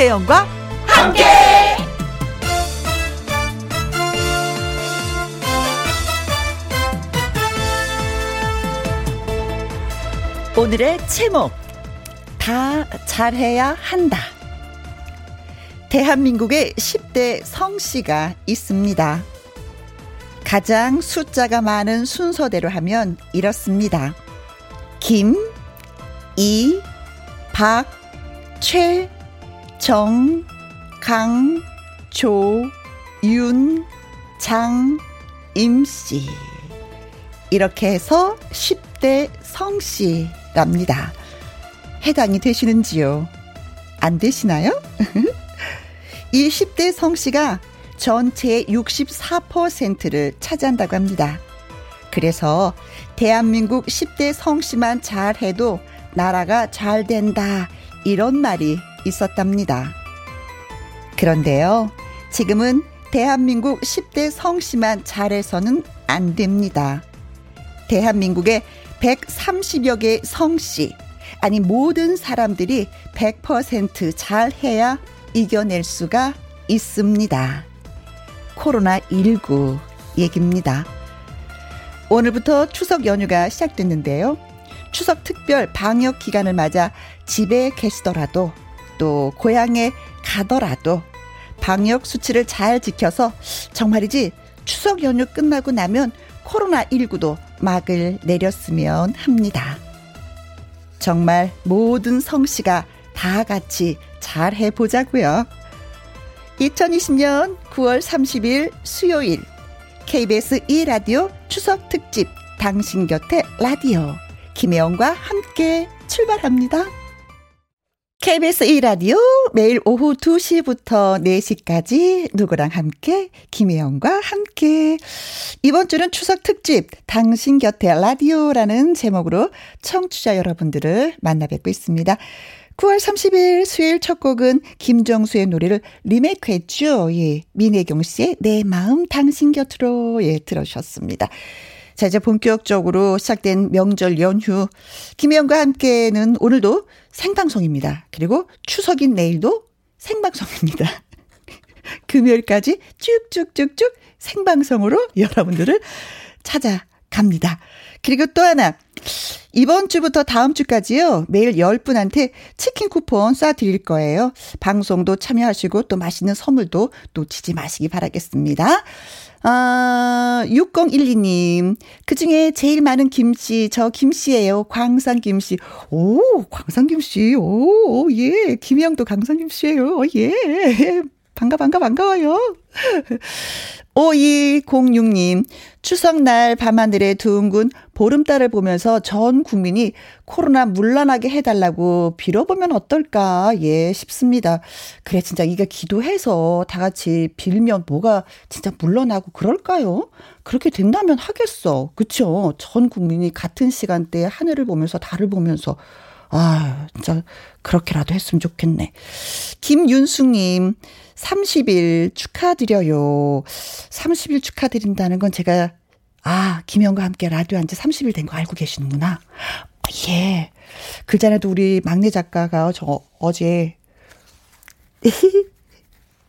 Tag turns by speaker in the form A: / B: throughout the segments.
A: 김혜영과 함께. 오늘의 제목 다 잘해야 한다. 대한민국의 10대 성씨가 있습니다. 가장 숫자가 많은 순서대로 하면 이렇습니다. 김, 이, 박, 최, 정, 강, 조, 윤, 장, 임씨. 이렇게 해서 10대 성씨랍니다. 해당이 되시는지요? 안 되시나요? 이 10대 성씨가 전체의 64%를 차지한다고 합니다. 그래서 대한민국 10대 성씨만 잘해도 나라가 잘 된다. 이런 말이 있었답니다. 그런데요, 지금은 대한민국 10대 성씨만 잘해서는 안 됩니다. 대한민국의 130여 개의 성씨, 아니 모든 사람들이 100% 잘해야 이겨낼 수가 있습니다. 코로나19 얘기입니다. 오늘부터 추석 연휴가 시작됐는데요. 추석 특별 방역 기간을 맞아 집에 계시더라도 또 고향에 가더라도 방역 수치를 잘 지켜서 정말이지 추석 연휴 끝나고 나면 코로나19도 막을 내렸으면 합니다. 정말 모든 성씨가 다 같이 잘 해보자고요. 2020년 9월 30일 수요일 KBS 2라디오 추석 특집 당신 곁에 라디오 김혜영과 함께 출발합니다. KBS 2라디오 매일 오후 2시부터 4시까지 누구랑 함께 김혜영과 함께 이번 주는 추석 특집 당신 곁에 라디오라는 제목으로 청취자 여러분들을 만나 뵙고 있습니다. 9월 30일 수요일 첫 곡은 김정수의 노래를 리메이크했죠. 예. 민혜경 씨의 내 마음 당신 곁으로 예 들으셨습니다. 자, 이제 본격적으로 시작된 명절 연휴. 김혜영과 함께는 오늘도 생방송입니다. 그리고 추석인 내일도 생방송입니다. 금요일까지 쭉쭉쭉쭉 생방송으로 여러분들을 찾아갑니다. 그리고 또 하나. 이번 주부터 다음 주까지요. 매일 10분한테 치킨 쿠폰 쏴드릴 거예요. 방송도 참여하시고 또 맛있는 선물도 놓치지 마시기 바라겠습니다. 아, 6012님. 그 중에 제일 많은 김씨, 저 김씨예요. 광산 김씨. 오, 광산 김씨. 오, 예. 김혜영도 광산 김씨예요. 예. 반가, 반가, 반가워요. 5206님, 추석날 밤하늘의 둥근 보름달을 보면서 전 국민이 코로나 물러나게 해달라고 빌어보면 어떨까, 예, 싶습니다. 그래, 진짜 이게 기도해서 다 같이 빌면 뭐가 진짜 물러나고 그럴까요? 그렇게 된다면 하겠어. 그쵸? 전 국민이 같은 시간대에 하늘을 보면서 달을 보면서 아, 진짜 그렇게라도 했으면 좋겠네. 김윤숙님, 30일 축하드려요. 30일 축하드린다는 건 제가, 아, 김영과 함께 라디오 한 지 30일 된 거 알고 계시는구나. 예. 그 전에도 우리 막내 작가가 저 어제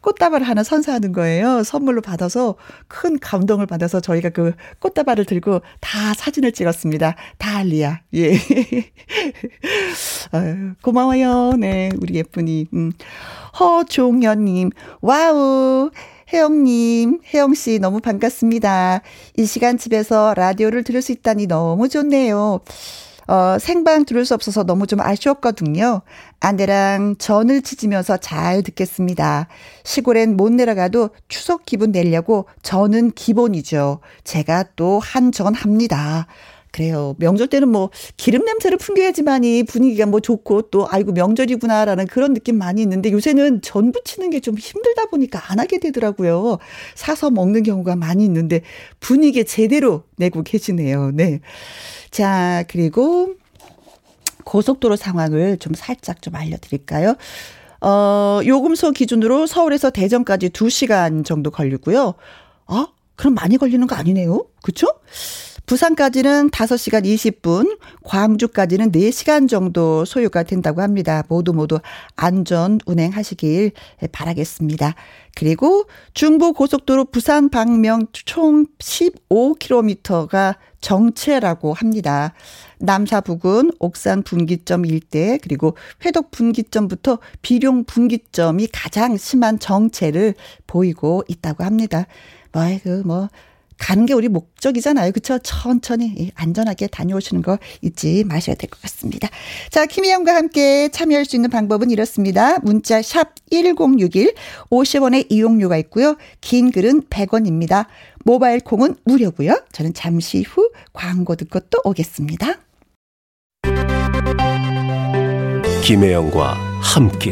A: 꽃다발을 하나 선사하는 거예요. 선물로 받아서 큰 감동을 받아서 저희가 그 꽃다발을 들고 다 사진을 찍었습니다. 다 알리야. 예. 고마워요. 네, 우리 예쁜이. 음. 허종현님, wow. 혜영님, 혜영씨 너무 반갑습니다. 이 시간 집에서 라디오를 들을 수 있다니 너무 좋네요. 어, 생방 들을 수 없어서 너무 좀 아쉬웠거든요. 아내랑 전을 지지면서 잘 듣겠습니다. 시골엔 못 내려가도 추석 기분 내려고 전은 기본이죠. 제가 또 한 전 합니다. 그래요. 명절 때는 뭐 기름 냄새를 풍겨야지만이 분위기가 뭐 좋고 또 아이고 명절이구나라는 그런 느낌 많이 있는데 요새는 전 부치는 게 좀 힘들다 보니까 안 하게 되더라고요. 사서 먹는 경우가 많이 있는데 분위기 제대로 내고 계시네요. 네. 자, 그리고 고속도로 상황을 좀 살짝 좀 알려드릴까요? 어, 요금소 기준으로 서울에서 대전까지 2시간 정도 걸리고요. 아, 그럼 많이 걸리는 거 아니네요? 그쵸? 부산까지는 5시간 20분, 광주까지는 4시간 정도 소요가 된다고 합니다. 모두 모두 안전 운행하시길 바라겠습니다. 그리고 중부 고속도로 부산 방면 총 15km가 정체라고 합니다. 남사 부근 옥산 분기점 일대 그리고 회덕 분기점부터 비룡 분기점이 가장 심한 정체를 보이고 있다고 합니다. 뭐, 그, 뭐, 가는 게 우리 목적이잖아요. 그쵸? 천천히 안전하게 다녀오시는 거 잊지 마셔야 될 것 같습니다. 자, 김희영과 함께 참여할 수 있는 방법은 이렇습니다. 문자 샵 1061, 50원의 이용료가 있고요. 긴 글은 100원입니다. 모바일 콩은 무료고요. 저는 잠시 후 광고 듣고 또 오겠습니다.
B: 김혜영과 함께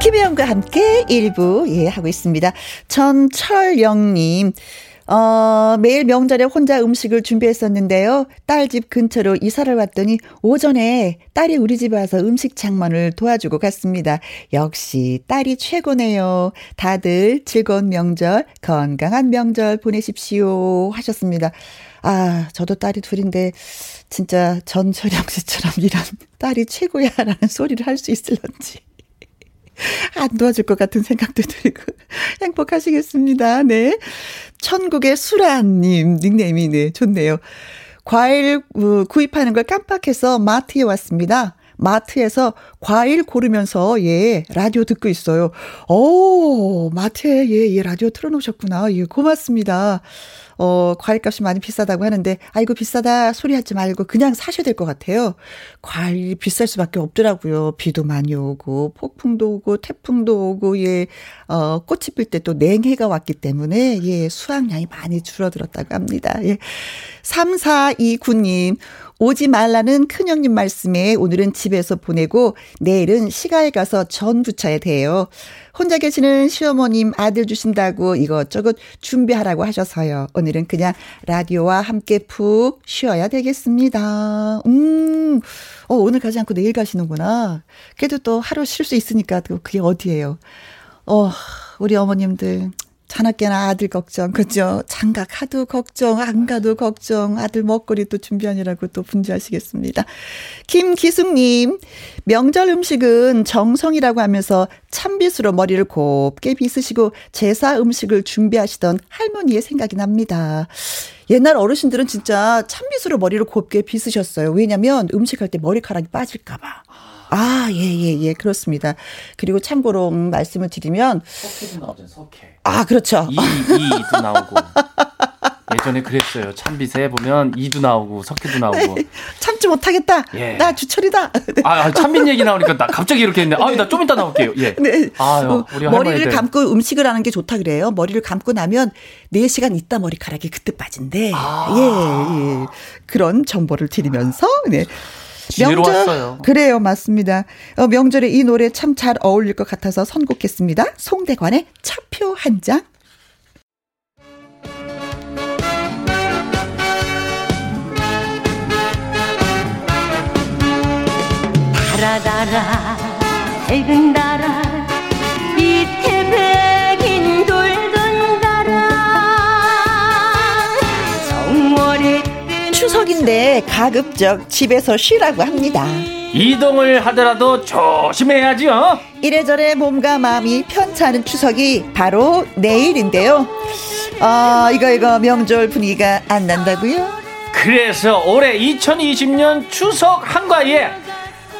A: 김혜영과 함께 일부 예 하고 있습니다. 전철영님 어, 매일 명절에 혼자 음식을 준비했었는데요. 딸 집 근처로 이사를 왔더니 오전에 딸이 우리 집에 와서 음식 장만을 도와주고 갔습니다. 역시 딸이 최고네요. 다들 즐거운 명절, 건강한 명절 보내십시오. 하셨습니다. 아, 저도 딸이 둘인데, 진짜 전철영 씨처럼 이런 딸이 최고야 라는 소리를 할 수 있을런지. 안 도와줄 것 같은 생각도 들고 행복하시겠습니다. 네. 천국의 수라님 닉네임이 네 좋네요. 과일 어, 구입하는 걸 깜빡해서 마트에 왔습니다. 마트에서 과일 고르면서 예 라디오 듣고 있어요. 오 마트에 예, 예 라디오 틀어놓으셨구나. 예 고맙습니다. 어, 과일값이 많이 비싸다고 하는데, 아이고, 비싸다 소리 하지 말고 그냥 사셔야 될 것 같아요. 과일이 비쌀 수밖에 없더라고요. 비도 많이 오고, 폭풍도 오고, 태풍도 오고, 예, 어, 꽃이 필 때 또 냉해가 왔기 때문에, 예, 수확량이 많이 줄어들었다고 합니다. 예. 3429님, 오지 말라는 큰형님 말씀에 오늘은 집에서 보내고 내일은 시가에 가서 전 부차야 돼요. 혼자 계시는 시어머님 아들 주신다고 이것저것 준비하라고 하셔서요. 오늘은 그냥 라디오와 함께 푹 쉬어야 되겠습니다. 음, 어, 오늘 가지 않고 내일 가시는구나. 그래도 또 하루 쉴 수 있으니까 또 그게 어디예요. 어, 우리 어머님들 자나깨나 아들 걱정, 그죠? 장가 가도 걱정, 안 가도 걱정, 아들 먹거리 또 준비하느라고 또 분주하시겠습니다. 김기숙님, 명절 음식은 정성이라고 하면서 참빗으로 머리를 곱게 빗으시고 제사 음식을 준비하시던 할머니의 생각이 납니다. 옛날 어르신들은 진짜 참빗으로 머리를 곱게 빗으셨어요. 왜냐면 음식할 때 머리카락이 빠질까봐. 아, 예, 예, 예, 그렇습니다. 그리고 참고로 음, 말씀을 드리면.
C: 석회도 나오잖아요, 석회.
A: 아, 그렇죠.
C: 이, 이도 나오고. 예전에 그랬어요. 참빗에 보면 이도 나오고 석회도 나오고. 네,
A: 참지 못하겠다. 예. 나 주철이다.
C: 네. 아, 참빗 얘기 나오니까 나 갑자기 이렇게 했는데, 아, 나좀 이따 나올게요. 예. 네.
A: 아, 우리 머리를 감고 음식을 하는 게 좋다 그래요. 머리를 감고 나면 4시간 있다 머리카락이 그때 빠진대. 아. 예, 예. 그런 정보를 드리면서, 네.
C: 명절 왔어요.
A: 그래요, 맞습니다. 어, 명절에 이 노래 참 잘 어울릴 것 같아서 선곡했습니다. 송대관의 차표 한 장.
D: 달아달아 밝은 달아
A: 추석인데 가급적 집에서 쉬라고 합니다.
C: 이동을 하더라도 조심해야지요.
A: 이래저래 몸과 마음이 편찮은 추석이 바로 내일인데요. 아, 이거, 이거 명절 분위기가 안 난다고요?
C: 그래서 올해 2020년 추석 한가위에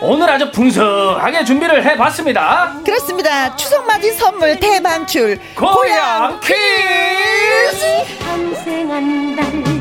C: 오늘 아주 풍성하게 준비를 해봤습니다.
A: 그렇습니다. 추석 맞이 선물 대방출.
C: 고향 퀴즈!
D: 탄생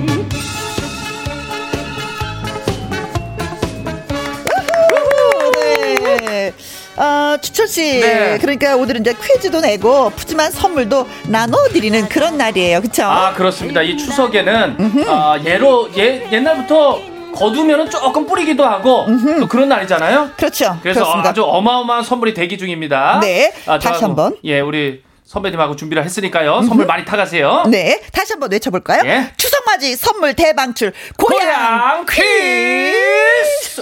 A: 네. 어, 추철 씨.
C: 네.
A: 그러니까 오늘은 이제 퀴즈도 내고 푸짐한 선물도 나눠드리는 그런 날이에요. 그쵸?
C: 아 그렇습니다. 이 추석에는 아, 예로 예, 옛날부터 거두면은 조금 뿌리기도 하고 또 그런 날이잖아요.
A: 그렇죠.
C: 그래서
A: 그렇습니다.
C: 아주 어마어마한 선물이 대기 중입니다.
A: 네,
C: 아,
A: 다시 한번.
C: 예, 우리 선배님하고 준비를 했으니까요. 선물 많이 타가세요.
A: 네. 다시 한번 외쳐볼까요?
C: 예.
A: 추석 맞이 선물 대방출. 고향
C: 고향 퀴즈!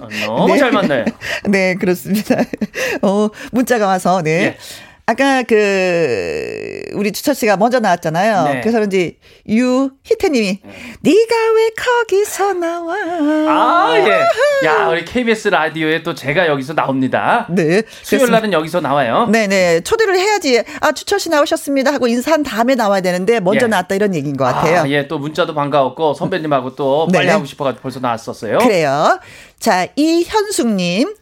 C: 아, 너무
A: 네.
C: 잘 맞나요?
A: 네, 그렇습니다. 어, 문자가 와서, 네.
C: 예.
A: 아까 그, 우리 주철 씨가 먼저 나왔잖아요.
C: 네.
A: 그래서 그런지 유희태님이, 네 가 왜 거기서 나와?
C: 아, 예. 야, 우리 KBS 라디오에 또 제가 여기서 나옵니다.
A: 네.
C: 수요일. 날은 여기서 나와요.
A: 네네. 초대를 해야지. 아, 주철 씨 나오셨습니다. 하고 인사한 다음에 나와야 되는데, 먼저
C: 예.
A: 나왔다 이런 얘기인 것 같아요.
C: 아, 예, 또 문자도 반가웠고 선배님하고 또
A: 네.
C: 빨리 하고 싶어가지고 벌써 나왔었어요.
A: 그래요. 자, 이현숙님.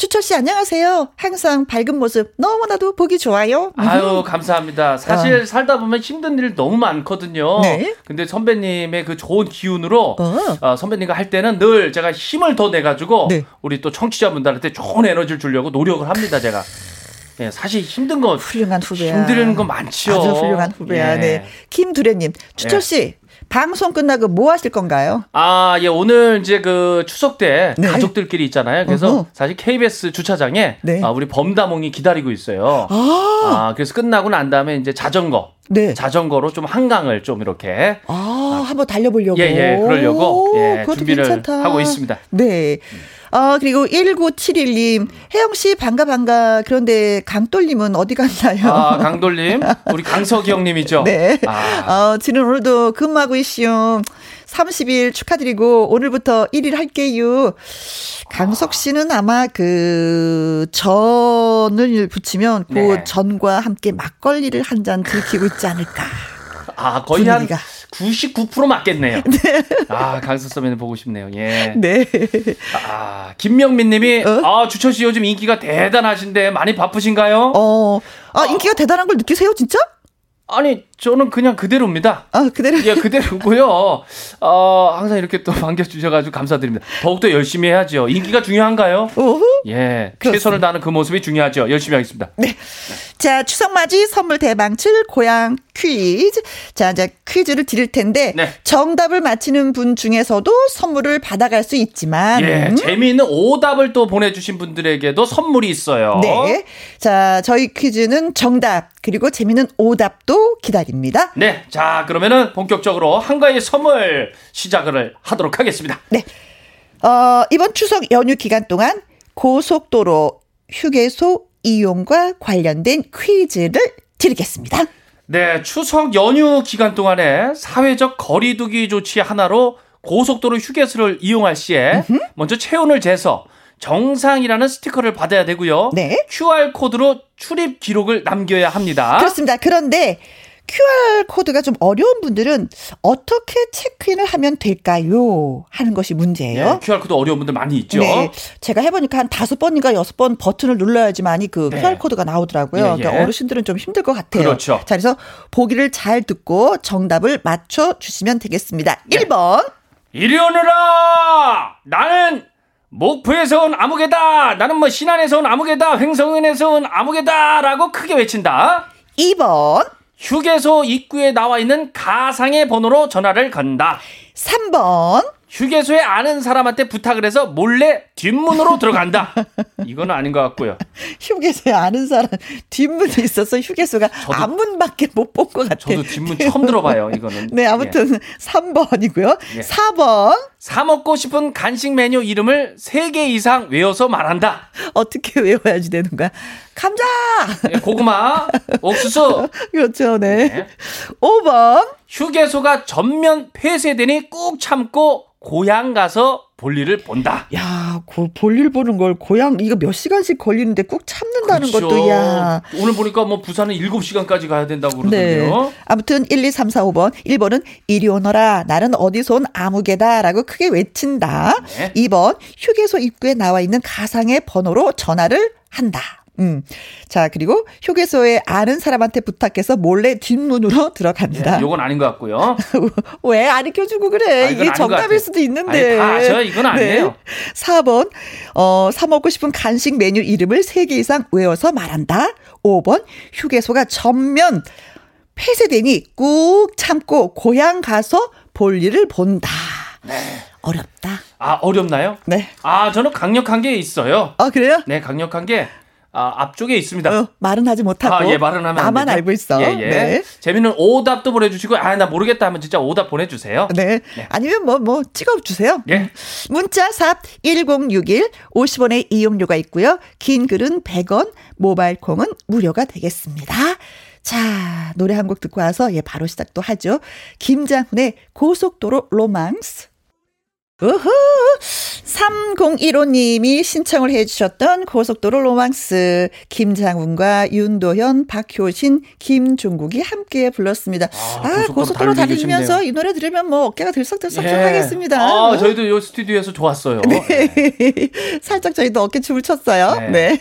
A: 주철 씨 안녕하세요. 항상 밝은 모습 너무나도 보기 좋아요.
C: 아유, 감사합니다. 사실 살다 보면 힘든 일 너무 많거든요.
A: 아. 네.
C: 근데 선배님의 그 좋은 기운으로
A: 어.
C: 어, 선배님과 할 때는 늘 제가 힘을 더 내가지고
A: 네.
C: 우리 또 청취자분들한테 좋은 에너지를 주려고 노력을 합니다, 제가. 예, 사실 힘든 거
A: 훌륭한 후배야.
C: 힘드는 거 많지요.
A: 아주 훌륭한 후배야.
C: 예.
A: 네. 김두래님, 주철
C: 예.
A: 씨 방송 끝나고 뭐 하실 건가요?
C: 아, 예, 오늘 이제 그 추석 때
A: 네.
C: 가족들끼리 있잖아요. 그래서
A: 어허.
C: 사실 KBS 주차장에
A: 네.
C: 아, 우리 범다몽이 기다리고 있어요.
A: 아,
C: 아, 그래서 끝나고 난 다음에 이제 자전거,
A: 네.
C: 자전거로 좀 한강을 좀 이렇게
A: 아, 한번 달려보려고.
C: 예, 예, 그러려고, 예,
A: 그것도
C: 준비를
A: 괜찮다.
C: 하고 있습니다.
A: 네. 아, 그리고 1971님, 혜영 씨 반가 반가. 그런데 강돌님은 어디 갔나요?
C: 아, 강돌님, 우리 강석이 형님이죠.
A: 네.
C: 아,
A: 어, 지는 오늘도 근무하고 있시오. 30일 축하드리고 오늘부터 1일 할게요. 강석 씨는 아마 그 전을 붙이면 그
C: 네.
A: 전과 함께 막걸리를 한 잔 들키고 있지 않을까.
C: 아, 거의
A: 분위기가.
C: 한 99% 맞겠네요. 아, 강석 선배님 보고 싶네요. 예.
A: 네.
C: 아, 김명민 님이,
A: 어?
C: 아, 주철 씨 요즘 인기가 대단하신데 많이 바쁘신가요?
A: 어, 아, 인기가 대단한 걸 느끼세요, 진짜?
C: 아니, 저는 그냥 그대로입니다.
A: 아, 그대로.
C: 예, 그대로고요. 어, 항상 이렇게 또 반겨주셔가지고 감사드립니다. 더욱더 열심히 해야죠. 인기가 중요한가요?
A: 오후.
C: 예,
A: 그렇습니다.
C: 최선을 다하는 그 모습이 중요하죠. 열심히 하겠습니다.
A: 자, 추석 맞이 선물 대방출 고향 퀴즈. 자, 이제 퀴즈를 드릴 텐데
C: 네.
A: 정답을 맞히는 분 중에서도 선물을 받아갈 수 있지만
C: 예, 재미있는 오답을 또 보내주신 분들에게도 선물이 있어요.
A: 네. 자, 저희 퀴즈는 정답 그리고 재미있는 오답도 기다립니다.
C: 네, 자, 그러면은 본격적으로 한가위 선물 시작을 하도록 하겠습니다.
A: 네. 어, 이번 추석 연휴 기간 동안 고속도로 휴게소 이용과 관련된 퀴즈를 드리겠습니다.
C: 네, 추석 연휴 기간 동안에 사회적 거리두기 조치 하나로 고속도로 휴게소를 이용할 시에 먼저 체온을 재서 정상이라는 스티커를 받아야 되고요.
A: 네.
C: QR코드로 출입 기록을 남겨야 합니다.
A: 그렇습니다. 그런데 QR 코드가 좀 어려운 분들은 어떻게 체크인을 하면 될까요? 하는 것이 문제예요.
C: 예, QR코드 어려운 분들 많이 있죠.
A: 네, 제가 해보니까 한 다섯 번인가 여섯 번 버튼을 눌러야지만이 그
C: 네.
A: QR 코드가 나오더라고요.
C: 예, 예.
A: 그러니까 어르신들은 좀 힘들 것 같아요.
C: 그렇죠.
A: 자, 그래서 보기를 잘 듣고 정답을 맞춰 주시면 되겠습니다.
C: 네.
A: 1번,
C: 이리 오너라! 나는 목포에서 온 아무개다! 나는 뭐 신안에서 온 아무개다! 횡성은에서 온 아무개다! 라고 크게 외친다.
A: 2번,
C: 휴게소 입구에 나와 있는 가상의 번호로 전화를 건다.
A: 3번,
C: 휴게소에 아는 사람한테 부탁을 해서 몰래 뒷문으로 들어간다. 이거는 아닌 것 같고요.
A: 휴게소에 아는 사람 뒷문이 있어서 휴게소가 앞문밖에 못 본 것 같아요.
C: 저도 뒷문 처음 들어봐요, 이거는.
A: 네, 아무튼 3번이고요.
C: 예.
A: 4번,
C: 사 먹고 싶은 간식 메뉴 이름을 3개 이상 외워서 말한다.
A: 어떻게 외워야지 되는 거야? 감자!
C: 예, 고구마, 옥수수.
A: 그렇죠, 네.
C: 네.
A: 5번,
C: 휴게소가 전면 폐쇄되니 꾹 참고 고향 가서 볼일을 본다.
A: 야, 그 볼일 보는 걸 고향 이거 몇 시간씩 걸리는데 꾹 참는다는
C: 그렇죠.
A: 것도 야.
C: 오늘 보니까 뭐 부산은 7시간까지 가야 된다고
A: 네.
C: 그러던데요.
A: 아무튼 1, 2, 3, 4, 5번. 1번은 이리 오너라. 나는 어디서 온 아무개다라고 크게 외친다.
C: 네.
A: 2번 휴게소 입구에 나와 있는 가상의 번호로 전화를 한다. 음. 자, 그리고 휴게소에 아는 사람한테 부탁해서 몰래 뒷문으로 들어간다.
C: 예, 요건 아닌 것 같고요.
A: 왜안 익혀주고 그래?
C: 아,
A: 이게 정답일. 수도 있는데.
C: 아니, 다. 이건 아니에요.
A: 4번, 어, 사먹고 싶은 간식 메뉴 이름을 3개 이상 외워서 말한다. 5번, 휴게소가 전면 폐쇄되니 꾹 참고 고향 가서 볼일을 본다. 어렵다.
C: 아, 어렵나요?
A: 네.
C: 아, 저는 강력한 게 있어요.
A: 아, 그래요?
C: 네, 강력한 게 아, 앞쪽에 있습니다.
A: 어, 말은 하지 못하고.
C: 아, 예, 말은 하면 안
A: 나만. 알고 있어.
C: 예, 예.
A: 네.
C: 재밌는 오답도 보내주시고, 아, 나 모르겠다 하면 진짜 오답 보내주세요.
A: 네.
C: 네.
A: 아니면 뭐, 뭐, 찍어주세요.
C: 예.
A: 문자 삽 1061, 50원의 이용료가 있고요. 긴 글은 100원, 모바일 콩은 무료가 되겠습니다. 자, 노래 한 곡 듣고 와서 예, 바로 시작도 하죠. 김장훈의 고속도로 로망스. 우후! 3015님이 신청을 해주셨던 고속도로 로망스. 김장훈과 윤도현, 박효신, 김종국이 함께 불렀습니다.
C: 아,
A: 아,
C: 고속도로
A: 고속도로
C: 달리기
A: 다니면서. 이 노래 들으면 뭐 어깨가 들썩들썩
C: 예.
A: 하겠습니다.
C: 아, 저희도 요 스튜디오에서 좋았어요. 네.
A: 살짝 저희도 어깨춤을 췄어요.
C: 네.
A: 네.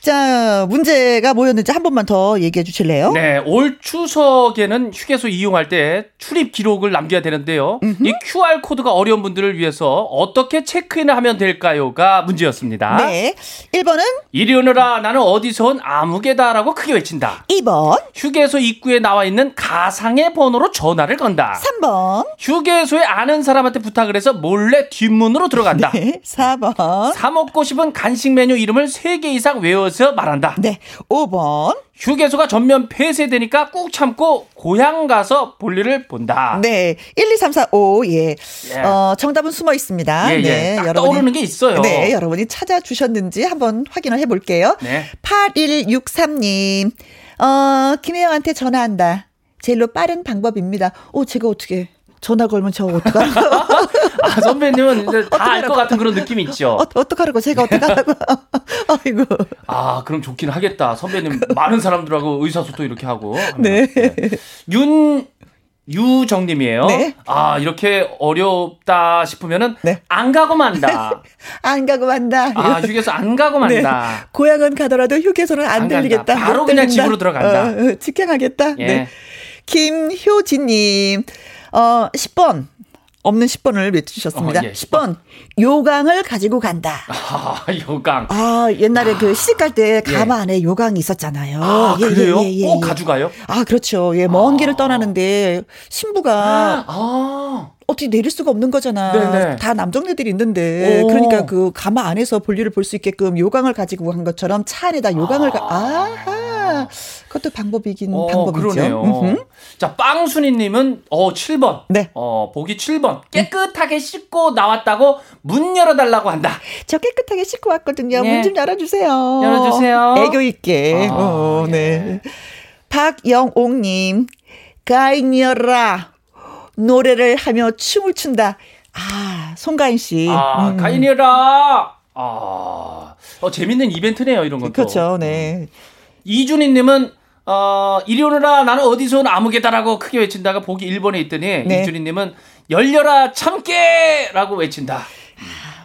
A: 자, 문제가 뭐였는지 한 번만 더 얘기해 주실래요?
C: 네, 올 추석에는 휴게소 이용할 때 출입 기록을 남겨야 되는데요. 이 QR 코드가 어려운 분들을 위해서 어떻게 체크인을 하면 될까요가 문제였습니다.
A: 네. 1번은
C: 이리 오너라 나는 어디서 온 아무개다라고 크게 외친다.
A: 2번,
C: 휴게소 입구에 나와 있는 가상의 번호로 전화를 건다.
A: 3번,
C: 휴게소에 아는 사람한테 부탁을 해서 몰래 뒷문으로 들어간다.
A: 네, 4번,
C: 사 먹고 싶은 간식 메뉴 이름을 3개 이상 외워 서 말한다.
A: 네, 5번,
C: 휴게소가 전면 폐쇄되니까 꾹 참고 고향 가서 볼일을 본다.
A: 네, 1, 2, 3, 4, 5, 예.
C: 예.
A: 어, 정답은 숨어 있습니다.
C: 예, 예.
A: 네,
C: 딱 떠오르는 게 있어요.
A: 네, 여러분이 찾아주셨는지 한번 확인을 해볼게요.
C: 네.
A: 8163님, 어, 김혜영한테 전화한다. 제일로 빠른 방법입니다. 오, 제가 어떻게 전화 걸면 저 어떡하라고?
C: 아, 선배님은 다알 것. 같은 그런 느낌이 있죠.
A: 어, 어떡하라고? 제가 어떡하라고? 아이고.
C: 아, 그럼 좋긴 하겠다. 선배님 많은 사람들하고 의사소통 이렇게 하고.
A: 네.
C: 윤 유정님이에요.
A: 네.
C: 아 이렇게 어렵다 싶으면은
A: 네.
C: 안 가고 만다.
A: 안 가고 만다.
C: 아 휴게소 안 가고
A: 네.
C: 만다.
A: 고향은 가더라도 휴게소는 안,
C: 안.
A: 들리겠다.
C: 바로
A: 못
C: 그냥
A: 들린다.
C: 집으로 들어간다.
A: 어, 어, 직행하겠다.
C: 예.
A: 네. 김효진님, 어, 10번. 없는 10번을 외치셨습니다.
C: 어, 예,
A: 10번. 요강을 가지고 간다.
C: 아 요강.
A: 아, 옛날에 그 시집 갈 때 가마 안에 요강이 있었잖아요.
C: 아
A: 예, 예,
C: 그래요?
A: 예, 예,
C: 꼭
A: 예.
C: 가져가요?
A: 아, 그렇죠. 예, 먼 길을 떠나는데 신부가
C: 아
A: 어떻게 내릴 수가 없는 거잖아.
C: 네네.
A: 다 남정네들이 있는데.
C: 오.
A: 그러니까 그 가마 안에서 볼일을 볼 수 있게끔 요강을 가지고 간 것처럼 차 안에다 요강을 가. 아하. 그것도 방법이긴
C: 어,
A: 방법이죠.
C: 그러네요.
A: 음흠.
C: 자, 빵순이님은 어 7번.
A: 네.
C: 어 보기 7번. 깨끗하게 씻고 나왔다고 문 열어달라고 한다.
A: 저 깨끗하게 씻고 왔거든요.
C: 예.
A: 문좀 열어주세요.
C: 열어주세요.
A: 애교 있게.
C: 아,
A: 어,
C: 예.
A: 네. 박영옥님, 가인여라. 노래를 하며 춤을 춘다. 아, 송가인 씨.
C: 아
A: 음.
C: 가인이라. 아 어, 재밌는 이벤트네요 이런 것도.
A: 그렇죠, 네.
C: 이준희님은 어 이리 오너라 나는 어디서 온 아무개다라고 크게 외친다가 보기 1번에 있더니
A: 네.
C: 이준희님은 열려라 참깨라고 외친다.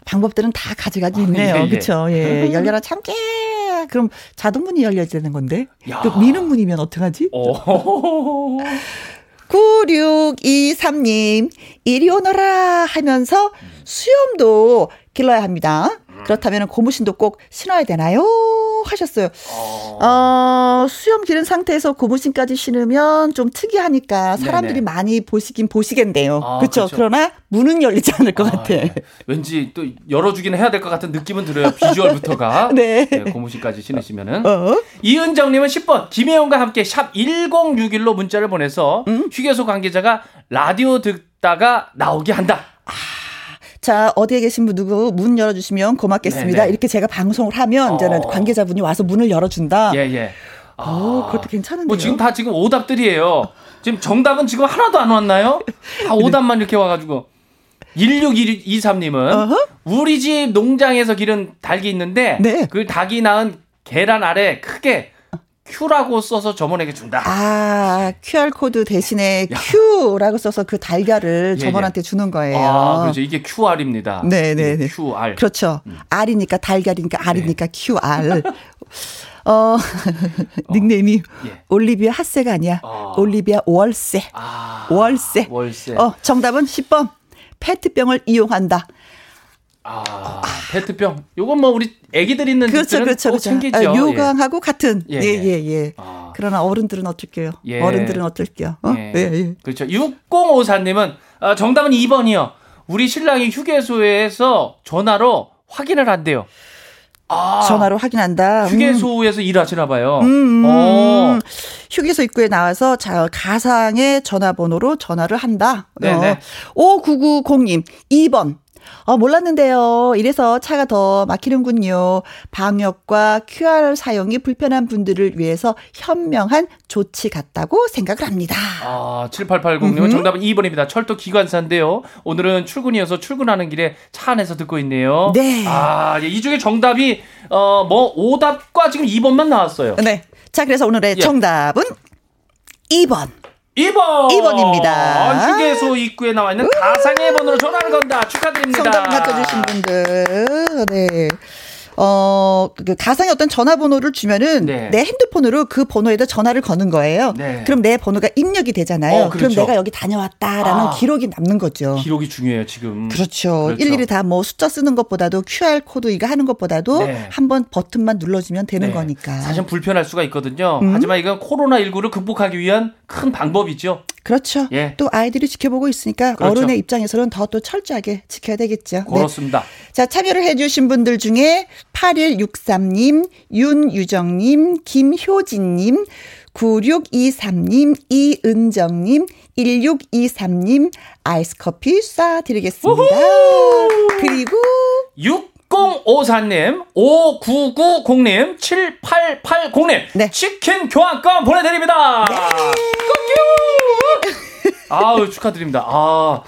A: 방법들은 다 가져가지
C: 아,
A: 있네요.
C: 예, 예.
A: 그렇죠. 예. 열려라 참깨. 그럼 자동문이 열려야 되는 건데.
C: 야.
A: 또 미는 문이면 어떡하지?
C: 오.
A: 9623님, 이리 오너라 하면서 수염도 길러야 합니다. 그렇다면 고무신도 꼭 신어야 되나요? 하셨어요. 어, 수염 기른 상태에서 고무신까지 신으면 좀 특이하니까 사람들이
C: 네네.
A: 많이 보시긴 보시겠네요.
C: 아,
A: 그렇죠. 그러나 문은 열리지 않을 것
C: 아,
A: 같아.
C: 예. 왠지 또 열어주긴 해야 될 것 같은 느낌은 들어요. 비주얼부터가.
A: 네.
C: 예, 고무신까지 신으시면은.
A: 어?
C: 이은정님은 10번 김혜영과 함께 샵 1061로 문자를 보내서
A: 음?
C: 휴게소 관계자가 라디오 듣다가 나오게 한다.
A: 자, 어디에 계신 분 누구 문 열어주시면 고맙겠습니다.
C: 네네.
A: 이렇게 제가 방송을 하면 이제는
C: 어.
A: 관계자분이 와서 문을 열어준다.
C: 예, 예.
A: 오, 그것도 괜찮은데요.
C: 뭐 지금 다 지금 오답들이에요. 지금 정답은 지금 하나도 안 왔나요? 다 오답만 이렇게 와가지고. 1623님은
A: 어허.
C: 우리 집 농장에서 기른 닭이 있는데
A: 네.
C: 그 닭이 낳은 계란 아래 크게 Q라고 써서 점원에게 준다.
A: 아, QR코드 대신에 Q라고 써서 그 달걀을
C: 예,
A: 점원한테 주는 거예요.
C: 아, 그렇죠. 이게 QR입니다.
A: 네, 네, 네.
C: QR.
A: 그렇죠.
C: 음.
A: R이니까 달걀이니까
C: 네.
A: R이니까 QR. 어, 닉네임이
C: 예.
A: 올리비아 핫세가 아니야.
C: 아.
A: 올리비아 월세.
C: 아,
A: 월세.
C: 월세.
A: 어, 정답은 10번. 페트병을 이용한다.
C: 아, 페트병. 요건 뭐 우리 애기들 있는
A: 그렇죠, 그렇죠,
C: 꼭
A: 그렇죠.
C: 챙기죠.
A: 아,
C: 예.
A: 요강하고 같은.
C: 예,
A: 예,
C: 예.
A: 예, 예.
C: 아.
A: 그러나 어른들은 어쩔게요.
C: 예.
A: 어른들은 어쩔게요. 어?
C: 예.
A: 예, 예.
C: 그렇죠. 6054님은 아, 정답은 2번이요. 우리 신랑이 휴게소에서 전화로 확인을 한대요. 아,
A: 전화로 확인한다. 음.
C: 휴게소에서 일하시나 봐요.
A: 음, 음,
C: 어.
A: 음. 휴게소 입구에 나와서 자, 가상의 전화번호로 전화를 한다.
C: 네네.
A: 어. 5990님, 2번. 어, 몰랐는데요. 이래서 차가 더 막히는군요. 방역과 QR 사용이 불편한 분들을 위해서 현명한 조치 같다고 생각을 합니다.
C: 아, 7880님 정답은 2번입니다. 철도 기관사인데요. 오늘은 출근이어서 출근하는 길에 차 안에서 듣고 있네요.
A: 네.
C: 아, 예, 이 중에 정답이 어, 뭐 오답과 지금 2번만 나왔어요.
A: 네. 자, 그래서 오늘의
C: 예.
A: 정답은 2번.
C: 2번!
A: 2번입니다.
C: 휴게소 입구에 나와 있는 가상의 번호로 전화를 건다. 축하드립니다.
A: 정답 맞춰주신 분들, 네. 어, 그 가상의 어떤 전화번호를 주면은
C: 네.
A: 내 핸드폰으로 그 번호에다 전화를 거는 거예요.
C: 네.
A: 그럼 내 번호가 입력이 되잖아요.
C: 어,
A: 그럼
C: 그렇죠.
A: 내가 여기 다녀왔다라는
C: 아.
A: 기록이 남는 거죠.
C: 기록이 중요해요, 지금.
A: 그렇죠.
C: 그렇죠.
A: 일일이 다 뭐 숫자 쓰는 것보다도 QR 코드 이거 하는 것보다도
C: 네.
A: 한번 버튼만 눌러주면 되는
C: 네.
A: 거니까.
C: 사실 불편할 수가 있거든요.
A: 음.
C: 하지만 이건 코로나19를 극복하기 위한 큰 방법이죠.
A: 그렇죠.
C: 예.
A: 또 아이들이 지켜보고 있으니까
C: 그렇죠.
A: 어른의 입장에서는 더 또 철저하게 지켜야 되겠죠. 네.
C: 그렇습니다.
A: 자, 참여를 해주신 분들 중에 8163님, 윤유정님, 김효진님, 9623님, 이은정님, 1623님, 아이스 커피 쏴드리겠습니다. 그리고,
C: 6054님, 5990님, 7880님,
A: 네.
C: 치킨 교환권 보내드립니다. Thank you! 아우, 축하드립니다. 아.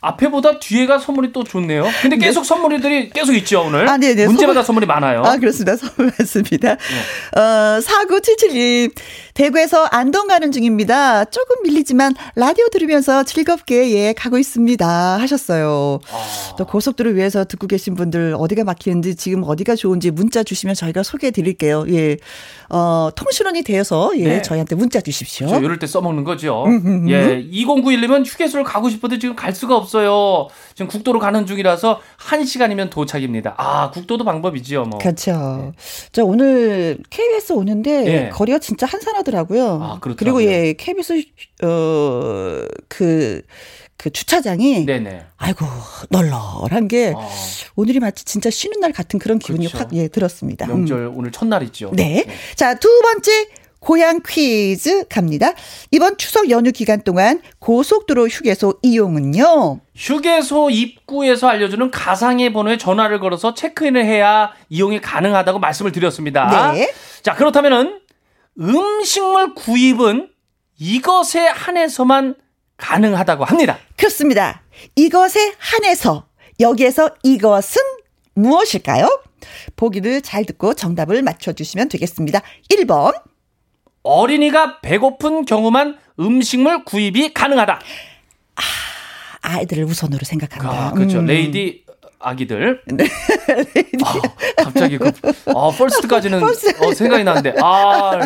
C: 앞에보다 뒤에가 선물이 또 좋네요. 근데 계속 선물들이 계속 있죠, 오늘.
A: 아, 네 네.
C: 문제마다 선물 이 많아요.
A: 아, 그렇습니다. 선물 받습니다.
C: 네.
A: 어, 4977님, 대구에서 안동 가는 중입니다. 조금 밀리지만 라디오 들으면서 즐겁게 예, 가고 있습니다. 하셨어요.
C: 아.
A: 또 고속도로 위에서 듣고 계신 분들 어디가 막히는지 지금 어디가 좋은지 문자 주시면 저희가 소개해 드릴게요. 예. 어, 통신원이 되어서 예,
C: 네.
A: 저희한테 문자 주십시오.
C: 저 이럴 때 써먹는 거죠.
A: 음,
C: 예, 2091님은 휴게소를 가고 싶어도 지금 갈 수가 없어요. 지금 국도로 가는 중이라서 1시간이면 도착입니다. 아, 국도도 방법이지요, 뭐.
A: 그렇죠. 저 오늘 KBS 오는데
C: 예.
A: 거리가 진짜 한산하더라고요.
C: 아, 그렇더라고요.
A: 그리고 예, KBS 어그 그 주차장이
C: 네네.
A: 아이고 널널한 게
C: 아,
A: 오늘이 마치 진짜 쉬는 날 같은 그런 기분이
C: 그렇죠.
A: 확 예 들었습니다. 음.
C: 명절 오늘 첫날이죠.
A: 네. 자, 두 번째 고향 퀴즈 갑니다. 이번 추석 연휴 기간 동안 고속도로 휴게소 이용은요.
C: 휴게소 입구에서 알려주는 가상의 번호에 전화를 걸어서 체크인을 해야 이용이 가능하다고 말씀을 드렸습니다.
A: 네.
C: 자, 그렇다면은 음식물 구입은 이것에 한해서만 가능하다고 합니다.
A: 그렇습니다. 이것에 한해서 여기에서 이것은 무엇일까요? 보기를 잘 듣고 정답을 맞춰주시면 되겠습니다. 1번,
C: 어린이가 배고픈 경우만 음식물 구입이 가능하다.
A: 아이들을 우선으로 생각한다.
C: 아, 그렇죠.
A: 음.
C: 레이디 아기들. 아, 갑자기 그, 아, first까지는
A: first.
C: 어, 생각이 나는데, 아,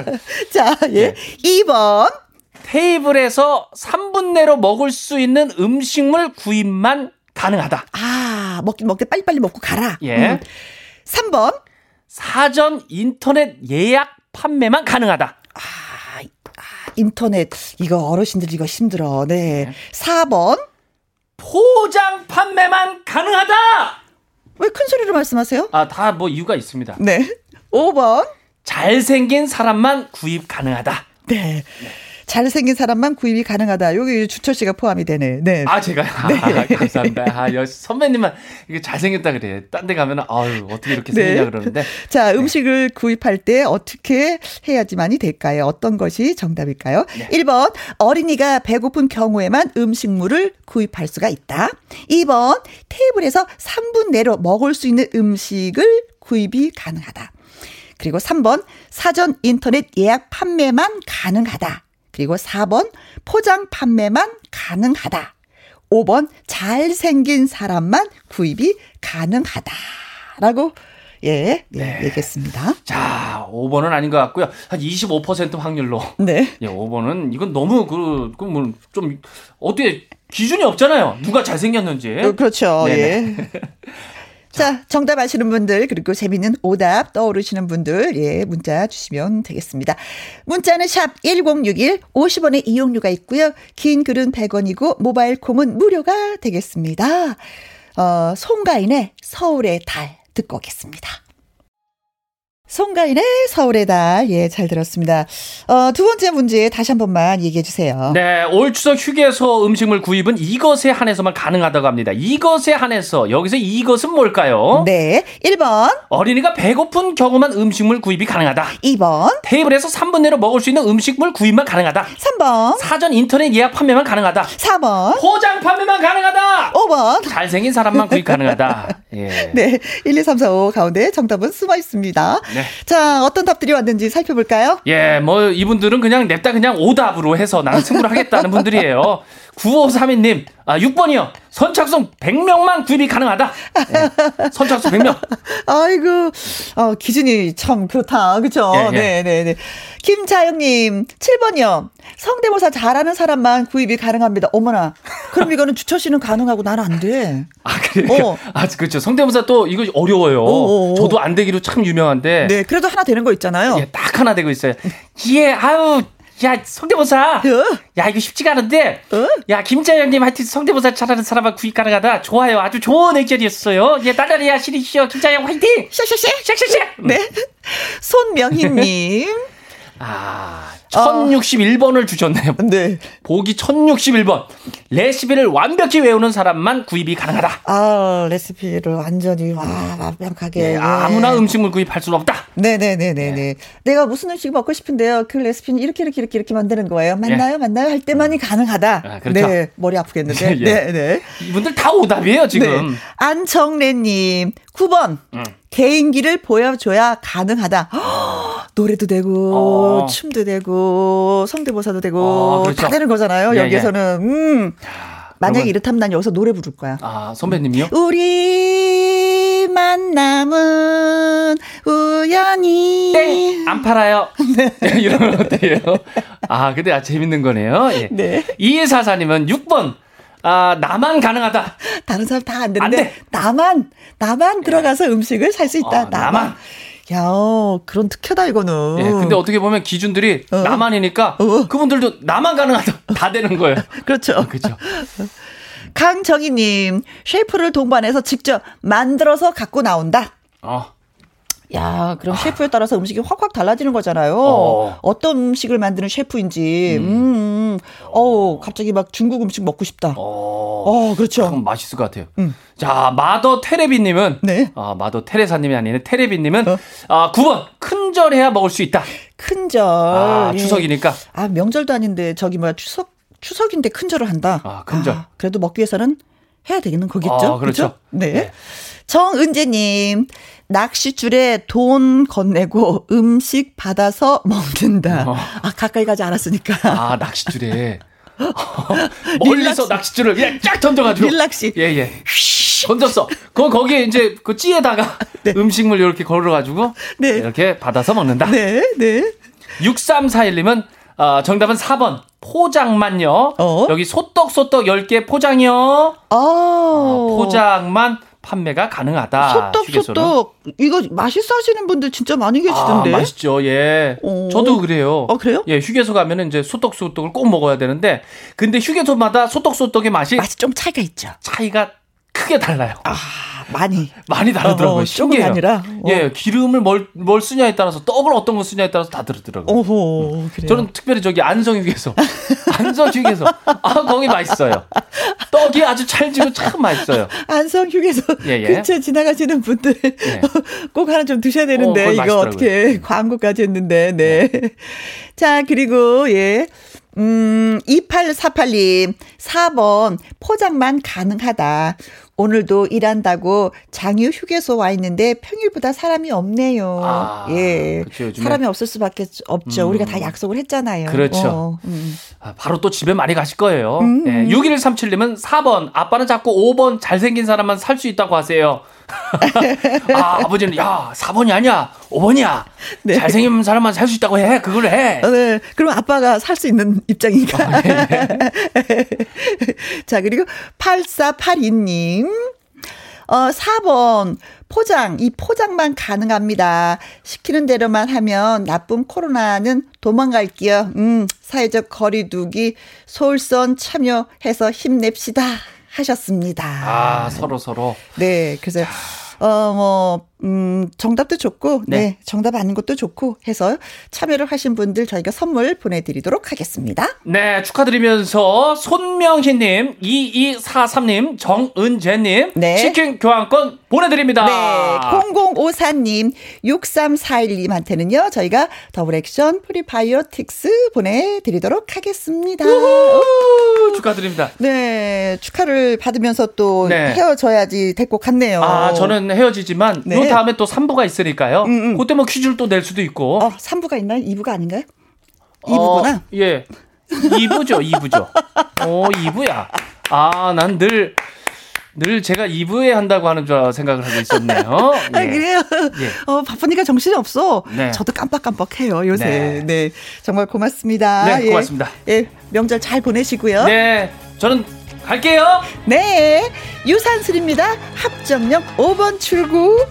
A: 자, 예.
C: 네.
A: 2번,
C: 테이블에서 3분 내로 먹을 수 있는 음식물 구입만 가능하다.
A: 아, 먹긴 먹되 빨리빨리 먹고 가라.
C: 예.
A: 음. 3번,
C: 사전 인터넷 예약 판매만 가능하다.
A: 인터넷. 이거 어르신들 이거 힘들어. 네. 4번,
C: 포장 판매만 가능하다.
A: 왜 큰 소리로 말씀하세요?
C: 아, 다 뭐 이유가 있습니다.
A: 네. 5번,
C: 잘생긴 사람만 구입 가능하다.
A: 네. 잘생긴 사람만 구입이 가능하다. 여기 주철 씨가 포함이 되네. 네.
C: 아, 제가요? 아, 감사합니다. 아, 여 선배님만 이게 잘생겼다 그래. 딴 데 가면, 아유, 어떻게 이렇게
A: 네.
C: 생기냐 그러는데.
A: 자, 음식을 구입할 때 어떻게 해야지만이 될까요? 어떤 것이 정답일까요?
C: 네.
A: 1번, 어린이가 배고픈 경우에만 음식물을 구입할 수가 있다. 2번, 테이블에서 3분 내로 먹을 수 있는 음식을 구입이 가능하다. 그리고 3번, 사전 인터넷 예약 판매만 가능하다. 그리고 4번, 포장 판매만 가능하다. 5번, 잘생긴 사람만 구입이 가능하다. 라고, 예, 네, 얘기했습니다.
C: 자, 5번은 아닌 것 같고요. 한 25% 확률로.
A: 네.
C: 예, 5번은 이건 너무 그, 그, 뭐, 좀, 어떻게 기준이 없잖아요. 누가 잘생겼는지.
A: 어, 그렇죠.
C: 네네.
A: 예. 자, 정답 아시는 분들, 그리고 재밌는 오답 떠오르시는 분들, 예, 문자 주시면 되겠습니다. 문자는 샵 1061, 50원의 이용료가 있고요. 긴 글은 100원이고, 모바일 콩은 무료가 되겠습니다. 어, 송가인의 서울의 달 듣고 오겠습니다. 송가인의 서울의 달, 예, 잘 들었습니다. 어, 두 번째 문제 다시 한 번만 얘기해 주세요.
C: 네, 올 추석 휴게소 음식물 구입은 이것에 한해서만 가능하다고 합니다. 이것에 한해서 여기서 이것은 뭘까요?
A: 네. 1번,
C: 어린이가 배고픈 경우만 음식물 구입이 가능하다.
A: 2번,
C: 테이블에서 3분 내로 먹을 수 있는 음식물 구입만 가능하다.
A: 3번,
C: 사전 인터넷 예약 판매만 가능하다.
A: 4번,
C: 포장 판매만 가능하다.
A: 5번.
C: 잘생긴 사람만 구입 가능하다. 예.
A: 네. 1, 2, 3, 4, 5 가운데 정답은 숨어 있습니다.
C: 네.
A: 자, 어떤 답들이 왔는지 살펴볼까요?
C: 예, 뭐 이분들은 그냥 냅다 그냥 오답으로 해서 나는 승부를 하겠다는 분들이에요. 9532님, 아 6번이요. 선착순 100명만 구입이 가능하다. 예, 선착순 100명.
A: 아이고, 어, 기준이 참 그렇다. 그쵸?
C: 예, 예.
A: 네, 네, 네. 김자영님, 7번이요. 성대모사 잘하는 사람만 구입이 가능합니다. 어머나. 그럼 이거는 주철 씨는 가능하고 나는 안 돼.
C: 아, 그래요?
A: 어.
C: 아, 그렇죠. 성대모사 또 이거 어려워요.
A: 어어어.
C: 저도 안 되기로 참 유명한데.
A: 네, 그래도 하나 되는 거 있잖아요.
C: 예, 딱 하나 되고 있어요. 예, 아유, 야, 성대모사.
A: 어?
C: 야, 이거 쉽지가 않은데.
A: 어?
C: 야, 김자영님 하여튼 성대모사 잘하는 사람만 구입 가능하다. 좋아요. 아주 좋은 의견이었어요. 예, 딸딸이야, 시리시여, 김자영 화이팅!
A: 샤샤샤.
C: 샥샥샥!
A: 네. 손명희님.
C: 아, 1061번을 주셨네요.
A: 네.
C: 보기 1061번. 레시피를 완벽히 외우는 사람만 구입이 가능하다.
A: 아, 레시피를 완전히, 와, 완벽하게.
C: 예,
A: 예.
C: 아무나 음식물 구입할 수는 없다.
A: 네네네네 네. 내가 무슨 음식 먹고 싶은데요. 그 레시피는 이렇게 이렇게 이렇게 이렇게 만드는 거예요. 맞나요? 맞나요? 할 때만이 가능하다.
C: 아, 그렇죠.
A: 네. 머리 아프겠는데.
C: 예.
A: 네네.
C: 이분들 다 오답이에요, 지금.
A: 네. 안정래님, 9번.
C: 음.
A: 개인기를 보여줘야 가능하다. 헉, 노래도 되고,
C: 어.
A: 춤도 되고, 성대모사도 되고,
C: 어, 그렇죠.
A: 다 되는 거잖아요.
C: 예,
A: 여기에서는. 음. 만약에
C: 그러면-
A: 이렇다면 난 여기서 노래 부를 거야.
C: 아, 선배님이요?
A: 우리 만남은 우연히.
C: 땡! 안 팔아요. 네. 이러면 어때요? 아, 근데 아, 재밌는 거네요. 예.
A: 네.
C: 2144님은 6번. 아, 나만 가능하다.
A: 다른 사람
C: 다안안
A: 되는데
C: 돼.
A: 나만 나만 들어가서 음식을 살 수 있다.
C: 어,
A: 나만.
C: 나만.
A: 야, 어, 그런 특혜다 이거는.
C: 예, 근데 어떻게 보면 기준들이
A: 어.
C: 나만이니까
A: 어.
C: 그분들도 나만 가능하다. 다 되는 거예요.
A: 그렇죠.
C: 그렇죠.
A: 강정희님 셰프를 동반해서 직접 만들어서 갖고 나온다.
C: 어.
A: 야, 그럼 셰프에 따라서 음식이 확확 달라지는 거잖아요.
C: 어.
A: 어. 떤 음식을 만드는 셰프인지. 음. 음. 어우, 갑자기 막 중국 음식 먹고 싶다.
C: 어.
A: 어, 그렇죠.
C: 참 맛있을 것 같아요.
A: 음.
C: 자, 마더 테레비님은
A: 네.
C: 아, 마더 테레사님이 아니네. 테레비님은
A: 어.
C: 아, 9번 큰절해야 먹을 수 있다.
A: 큰절.
C: 아,
A: 예.
C: 추석이니까.
A: 아, 명절도 아닌데 저기 뭐야 추석 추석인데 큰절을 한다.
C: 아, 큰절.
A: 그래도 먹기 위해서는 해야 되겠는 거겠죠.
C: 아, 그렇죠.
A: 그죠? 네.
C: 네.
A: 정은재님 낚시줄에 돈 건네고 음식 받아서 먹는다.
C: 어.
A: 아 가까이 가지 않았으니까.
C: 아, 낚싯줄에 멀리서 낚싯줄을 그냥 쫙 던져가지고
A: 릴락시.
C: 예, 예. 던졌어. 그 거기에 이제 그 찌에다가 음식물 이렇게 걸어가지고
A: 네.
C: 이렇게 받아서 먹는다.
A: 네, 네.
C: 6341님은 어, 정답은 4번. 포장만요.
A: 어?
C: 여기 소떡 소떡 10개 포장이요.
A: 아,
C: 어, 포장만 판매가 가능하다.
A: 소떡
C: 휴게소는.
A: 소떡 이거 맛있어 하시는 분들 진짜 많이
C: 아,
A: 계시던데.
C: 맛있죠. 예.
A: 어.
C: 저도 그래요.
A: 어, 그래요?
C: 예, 휴게소 가면은 이제 소떡 소떡을 꼭 먹어야 되는데 근데 휴게소마다 소떡 소떡의 맛이
A: 맛이 좀 차이가 있죠.
C: 차이가 크게 달라요.
A: 아, 많이.
C: 많이 다르더라고요.
A: 어,
C: 신기해요.
A: 아니라. 어.
C: 예, 기름을 뭘, 뭘 쓰냐에 따라서 떡을 어떤 거 쓰냐에 따라서 다 다르더라고요.
A: 오호, 그래요.
C: 저는 특별히 저기 안성육에서 안성육에서 아 거기 맛있어요. 떡이 아주 찰지고 참 맛있어요.
A: 안성휴게소
C: 예, 예.
A: 근처 지나가시는 분들
C: 예.
A: 꼭 하나 좀 드셔야
C: 어,
A: 되는데
C: 그건
A: 이거
C: 맛있더라고요.
A: 어떻게 광고까지 했는데 네. 자 그리고 예. 음, 2848님, 4번, 포장만 가능하다. 오늘도 일한다고 장유 휴게소 와 있는데 평일보다 사람이 없네요.
C: 아,
A: 예.
C: 그쵸.
A: 사람이 없을 수밖에 없죠.
C: 음.
A: 우리가 다 약속을 했잖아요.
C: 그렇죠.
A: 어, 음.
C: 아, 바로 또 집에 많이 가실 거예요.
A: 음.
C: 예, 6137님은 4번 아빠는 자꾸 5번 잘생긴 사람만 살 수 있다고 하세요. 아, 아버지는 야 4번이 아니야 5번이야.
A: 네.
C: 잘생긴 사람만 살 수 있다고 해. 그걸 해.
A: 어, 네. 그럼 아빠가 살 수 있는 입장이니까.
C: 아, 예,
A: 자, 그리고 8482님. 어, 4번. 포장. 이 포장만 가능합니다. 시키는 대로만 하면 나쁜 코로나는 도망갈게요. 음, 사회적 거리두기 솔선 참여해서 힘냅시다. 하셨습니다.
C: 아 서로 서로.
A: 네. 그래서 어, 뭐, 음, 정답도 좋고, 네.
C: 네.
A: 정답 아닌 것도 좋고 해서 참여를 하신 분들 저희가 선물 보내드리도록 하겠습니다.
C: 네, 축하드리면서 손명희님, 2243님, 정은재님,
A: 네.
C: 치킨 교환권 보내드립니다.
A: 네. 0054님, 6341님한테는요, 저희가 더블 액션 프리바이오틱스 보내드리도록 하겠습니다.
C: 우, 축하드립니다.
A: 네. 축하를 받으면서 또
C: 네.
A: 헤어져야지 될 것 같네요.
C: 아, 저는 헤어지지만,
A: 네.
C: 요 다음에 또 3부가 있으니까요.
A: 음, 음.
C: 그때 뭐 퀴즈를 또 낼 수도 있고.
A: 어, 3부가 있나요? 2부가 아닌가요? 2부구나.
C: 어, 예. 2부죠, 2부죠. 어, 2부야. 아, 난 늘, 늘 제가 2부에 한다고 하는 줄 생각을 하고 있었네요.
A: 아,
C: 예.
A: 그래요?
C: 예.
A: 어, 바쁘니까 정신이 없어.
C: 네.
A: 저도 깜빡깜빡해요, 요새.
C: 네.
A: 네. 정말 고맙습니다.
C: 네, 고맙습니다.
A: 예, 예, 명절 잘 보내시고요.
C: 네, 저는 갈게요.
A: 네. 유산슬입니다. 합정역 5번 출구.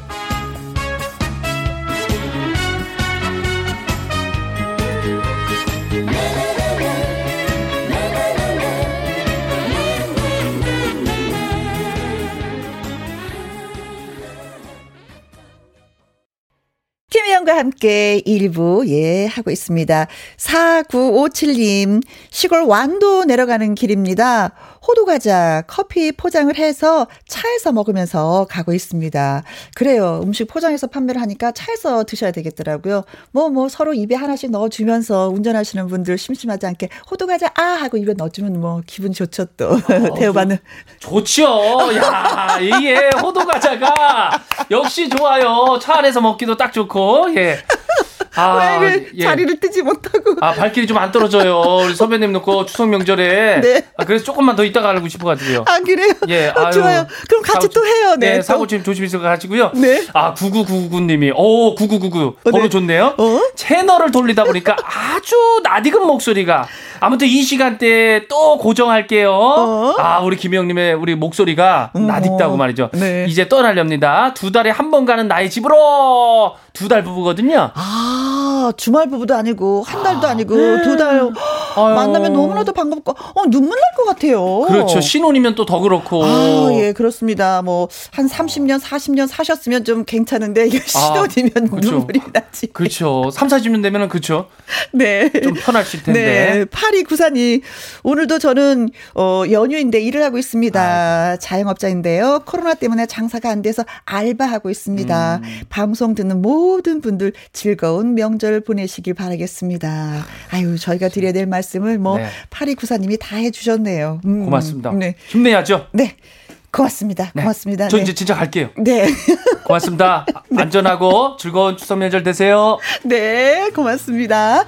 A: 김혜영과 함께 일부 예, 하고 있습니다. 4957님, 시골 완도 내려가는 길입니다. 호두 과자, 커피 포장을 해서 차에서 먹으면서 가고 있습니다. 그래요. 음식 포장해서 판매를 하니까 차에서 드셔야 되겠더라고요. 뭐, 뭐, 서로 입에 하나씩 넣어 주면서 운전하시는 분들 심심하지 않게 호두 과자, 아! 하고 입에 넣어 주면 뭐, 기분 좋죠, 또. 대우받는.
C: 좋죠. 야, 이게 호두 과자가 역시 좋아요. 차 안에서 먹기도 딱 좋고. 예. 아,
A: 왜, 왜
C: 예.
A: 자리를 뜨지 못하고.
C: 아, 발길이 좀 안 떨어져요. 우리 선배님 놓고 추석 명절에.
A: 네.
C: 아, 그래서 조금만 더 있다가 알고 싶어가지고요.
A: 아, 그래요?
C: 예,
A: 어,
C: 아유.
A: 좋아요. 그럼 같이
C: 사고-
A: 또 해요. 네.
C: 네,
A: 또.
C: 사고 좀 조심히 가시고요.
A: 네.
C: 아, 9999님이, 오, 9999.
A: 어,
C: 번호
A: 네.
C: 좋네요.
A: 어?
C: 채널을 돌리다 보니까 아주 낯익은 목소리가. 아무튼 이 시간대에 또 고정할게요.
A: 어?
C: 아, 우리 김영님의 우리 목소리가. 낯익다고 말이죠.
A: 네.
C: 이제 떠나렵니다. 두 달에 한 번 가는 나의 집으로 두 달 부부거든요.
A: 아, 주말 부부도 아니고, 한 달도
C: 아,
A: 아니고,
C: 네.
A: 두 달. 만나면 너무나도 반갑고, 어, 눈물 날 것 같아요.
C: 그렇죠. 신혼이면 또 더 그렇고.
A: 아, 예, 그렇습니다. 뭐, 한 30년, 40년 사셨으면 좀 괜찮은데, 이게 신혼이면
C: 그렇죠.
A: 눈물이 나지.
C: 그렇죠. 3, 40년 되면은 그렇죠.
A: 네.
C: 좀 편하실 텐데.
A: 네. 8294님, 오늘도 저는, 어, 연휴인데 일을 하고 있습니다. 자영업자인데요. 코로나 때문에 장사가 안 돼서 알바하고 있습니다.
C: 음.
A: 방송 듣는 모든 분들 즐거운 명절 보내시길 바라겠습니다. 아유, 저희가 드려야 될 말씀을 뭐,
C: 네.
A: 8294님이 다 해주셨네요. 음,
C: 고맙습니다.
A: 네.
C: 힘내야죠.
A: 네. 고맙습니다.
C: 네.
A: 고맙습니다.
C: 저
A: 네.
C: 이제 진짜 갈게요.
A: 네.
C: 고맙습니다. 안전하고 즐거운 추석 명절 되세요.
A: 네, 고맙습니다.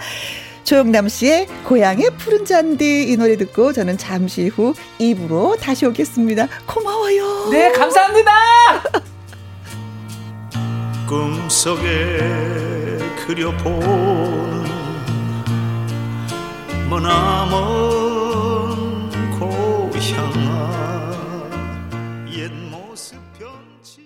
A: 조영남 씨의 고향의 푸른 잔디 이 노래 듣고 저는 잠시 후 입으로 다시 오겠습니다. 고마워요.
C: 네, 감사합니다.
E: 꿈속에 그려보는 머나먼 고향아 옛 모습 변치.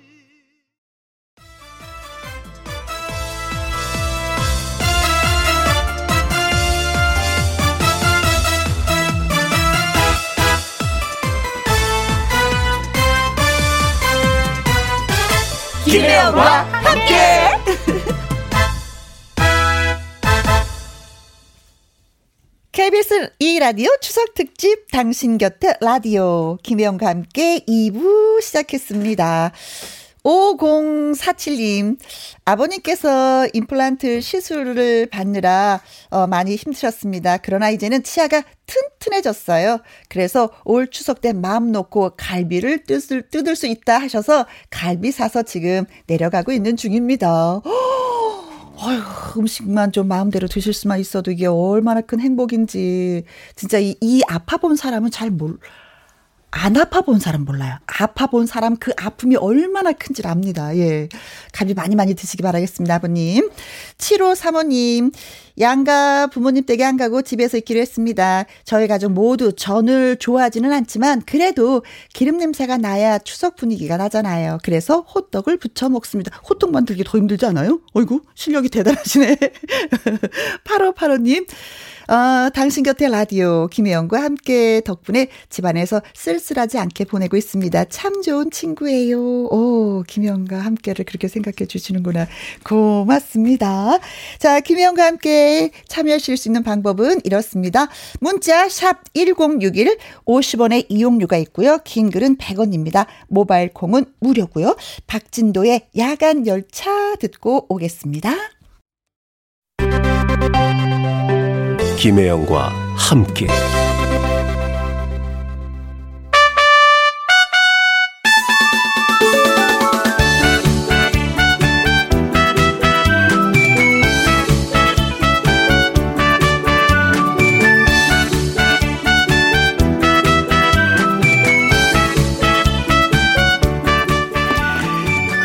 A: 김혜영과 KBS 이 라디오 추석 특집 당신 곁에 라디오 김혜영과 함께 2부 시작했습니다. 5047님, 아버님께서 임플란트 시술을 받느라 어, 많이 힘드셨습니다. 그러나 이제는 치아가 튼튼해졌어요. 그래서 올 추석 때 마음 놓고 갈비를 뜯을, 뜯을 수 있다 하셔서 갈비 사서 지금 내려가고 있는 중입니다. 어휴, 음식만 좀 마음대로 드실 수만 있어도 이게 얼마나 큰 행복인지. 진짜 이, 이 아파 본 사람은 잘 몰, 안 아파 본 사람 몰라요. 아파 본 사람 그 아픔이 얼마나 큰지 압니다. 예. 갈비 많이 많이 드시기 바라겠습니다, 아버님. 7호 사모님, 양가 부모님 댁에 안 가고 집에서 있기로 했습니다. 저희 가족 모두 전을 좋아하지는 않지만 그래도 기름 냄새가 나야 추석 분위기가 나잖아요. 그래서 호떡을 부쳐 먹습니다. 호떡 만들기 더 힘들지 않아요? 어이구, 실력이 대단하시네. 8585님, 어, 당신 곁에 라디오 김혜영과 함께 덕분에 집안에서 쓸쓸하지 않게 보내고 있습니다. 참 좋은 친구예요. 오, 김혜영과 함께를 그렇게 생각해 주시는구나. 고맙습니다. 자, 김혜영과 함께 참여하실 수 있는 방법은 이렇습니다. 문자 샵 1061, 50원의 이용료가 있고요. 긴 글은 100원입니다. 모바일 콩은 무료고요. 박진도의 야간 열차 듣고 오겠습니다.
B: 김혜영과 함께.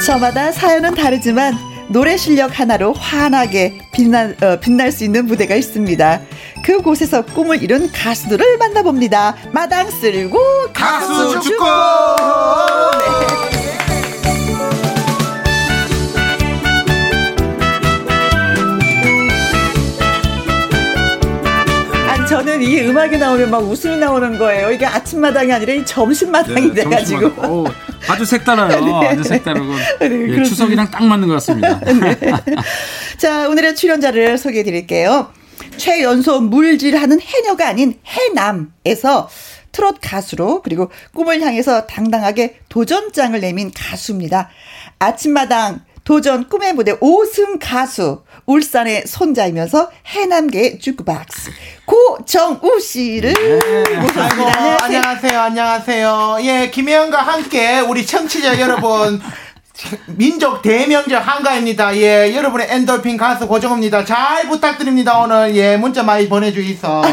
A: 저마다 사연은 다르지만 노래 실력 하나로 환하게 빛날, 어, 빛날 수 있는 무대가 있습니다. 그곳에서 꿈을 이룬 가수들을 만나봅니다. 마당 쓸고 가수 축구! 아 저는 이 음악이 나오면 막 웃음이 나오는 거예요. 이게 아침마당이 아니라 이 점심마당이 돼가지고.
F: 점심마다. 오, 아주 색달라요. 아주 색다르고
A: 네,
F: 예. 추석이랑 딱 맞는 것 같습니다.
A: 자, 오늘의 출연자를 소개해 드릴게요. 최연소 물질하는 해녀가 아닌 해남에서 트롯 가수로 그리고 꿈을 향해서 당당하게 도전장을 내민 가수입니다. 아침마당 도전 꿈의 무대 5승 가수 울산의 손자이면서 해남계의 주크박스 고정우 씨를 모셨습니다.
G: 아이고,
A: 안녕하세요.
G: 안녕하세요. 안녕하세요. 예, 김혜영과 함께 우리 청취자 여러분 민족 대명절 한가입니다. 예, 여러분의 엔돌핀 가수 고정호입니다. 잘 부탁드립니다. 오늘 예, 문자 많이 보내주이소.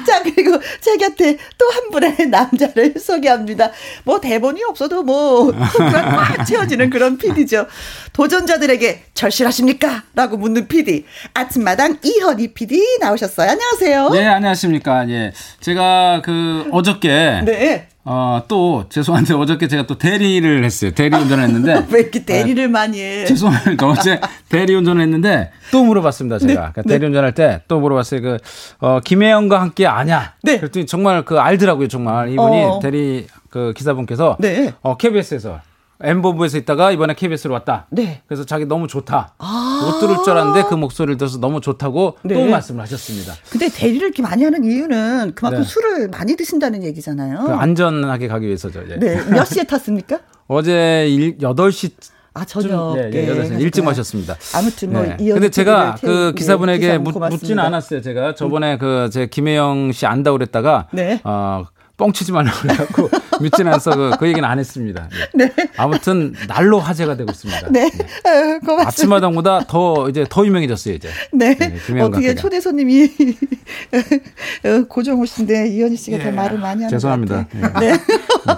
A: 자, 그리고 제 곁에 또 한 분의 남자를 소개합니다. 뭐 대본이 없어도 뭐 꽉 채워지는 그런 PD죠. 도전자들에게 절실하십니까? 라고 묻는 PD. 아침마당 이현희 PD 나오셨어요. 안녕하세요.
F: 네, 안녕하십니까. 예. 제가 그 어저께
A: 네.
F: 어, 또 죄송한데 어저께 제가 또 대리를 했어요. 대리 운전을 했는데
A: 왜 이렇게 대리를 많이 해?
F: 죄송합니다. 어제 대리 운전을 했는데 또 물어봤습니다. 제가 그러니까
A: 네.
F: 대리 운전 할 때 또 물어봤어요. 그 어, 김혜영과 함께 아냐?
A: 네.
F: 그랬더니 정말 그 알더라고요. 정말 이분이
A: 어.
F: 대리 그 기사분께서
A: 네.
F: 어, KBS에서 M본부에서 있다가 이번에 KBS로 왔다.
A: 네.
F: 그래서 자기 너무 좋다. 못 들을 줄 알았는데 그 목소리를 들어서 너무 좋다고
A: 네.
F: 또 말씀을 하셨습니다.
A: 근데 대리를 이렇게 많이 하는 이유는 그만큼
F: 네.
A: 술을 많이 드신다는 얘기잖아요.
F: 그 안전하게 가기 위해서죠. 이제.
A: 네. 몇 시에 탔습니까?
F: 어제 일, 8시
A: 아, 저녁.
F: 예, 예, 여덟 시 일찍 마셨습니다.
A: 아무튼 뭐
F: 네. 근데 제가 그 기사분에게
A: 네,
F: 묻, 묻지는. 않았어요. 제가 저번에 그제 김혜영 씨 안다고 그랬다가
A: 네.
F: 어 뻥치지 말라고 그래갖고 묻지는 않아서 그, 그 얘기는 안 했습니다. 예. 아무튼 날로 화제가 되고 있습니다.
A: 네. 어, 고맙습니다.
F: 아침마당보다 더 이제 더 유명해졌어요 이제.
A: 네.
F: 네, 김혜영과
A: 어떻게. 초대 손님이 어, 고정호 씨인데 이현희 씨가 더 말을 많이 하는
F: 죄송합니다.
A: 것 같아요. 네.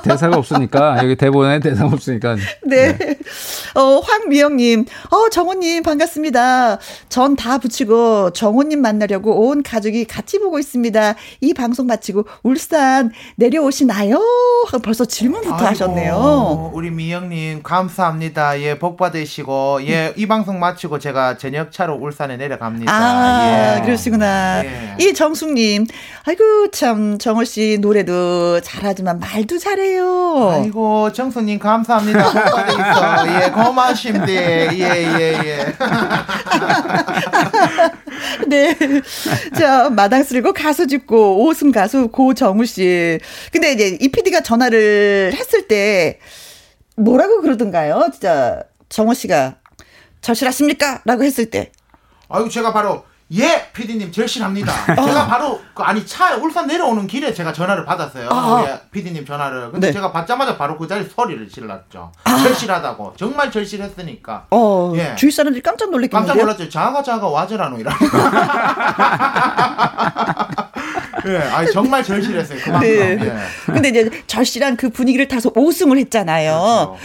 F: 대사가 없으니까 여기 대본에 대사가 없으니까.
A: 네. 어, 황미영님, 어, 정호님 반갑습니다. 전 다 붙이고 정호님 만나려고 온 가족이 같이 보고 있습니다. 이 방송 마치고 울산 내려오시나요? 하고 벌써 질문부터
G: 아이고,
A: 하셨네요.
G: 우리 미영님 감사합니다. 예, 복 받으시고 예, 이 방송 마치고 제가 저녁차로 울산에 내려갑니다.
A: 아,
G: 예.
A: 그러시구나.
G: 예.
A: 이 정숙님, 아이고, 참, 정호 씨 노래도 잘하지만 말도 잘해요.
G: 아이고 정수님 감사합니다. 복 있어. 예, 고마우십니다. 예, 예, 예.
A: 네. 자, 마당 쓸고 가수 짓고 오승 가수 고정우 씨. 근데 이제 이 PD가 전 화를 했을 때 뭐라고 그러던가요? 진짜 정호 씨가 절실하십니까? 라고 했을 때.
G: 아이고 제가 바로 예, PD님 절실합니다. 제가 바로 그 아니 차 울산 내려오는 길에 제가 전화를 받았어요.
A: 아.
G: 우리 PD님 전화를. 근데
A: 네.
G: 제가 받자마자 바로 그 자리 소리를 질렀죠. 절실하다고. 정말 절실했으니까.
A: 어,
G: 예.
A: 주위 사람들이 깜짝 놀랐겠는데요.
G: 깜짝 놀랐죠. 자가 자가 와저라노 이라. 예, 아니 정말 절실했어요. 그만큼.
A: 네.
G: 예.
A: 근데 이제 절실한 그 분위기를 타서 우승을 했잖아요.
G: 그렇죠.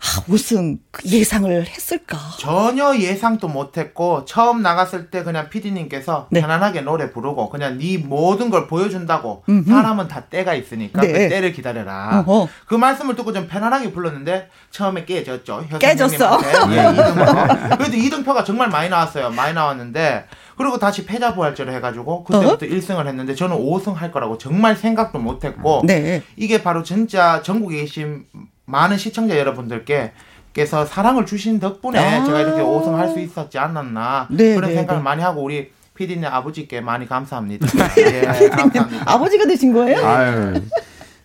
A: 아, 우승 그 예상을 했을까?
G: 전혀 예상도 못했고 처음 나갔을 때 그냥 PD님께서
A: 네.
G: 편안하게 노래 부르고 그냥 네 모든 걸 보여준다고 사람은 다 때가 있으니까
A: 네.
G: 그 때를 기다려라.
A: 어허.
G: 그 말씀을 듣고 좀 편안하게 불렀는데 처음에 깨졌죠. 혀
A: 깨졌어.
G: 선생님한테. 예, 2등으로. 그래도 2등표가 정말 많이 나왔어요. 많이 나왔는데 그리고 다시 패자 부활제를 해가지고 그때부터 1승을 했는데 저는 5승 할 거라고 정말 생각도 못했고
A: 네.
G: 이게 바로 진짜 전국에 계신 많은 시청자 여러분들께 께서 사랑을 주신 덕분에
A: 아.
G: 제가 이렇게 5승 할 수 있었지 않았나
A: 네,
G: 그런
A: 네,
G: 생각을
A: 네.
G: 많이 하고 우리 PD님 아버지께 많이 감사합니다. 예, 감사합니다.
A: 아버지가 되신 거예요?
F: 아유.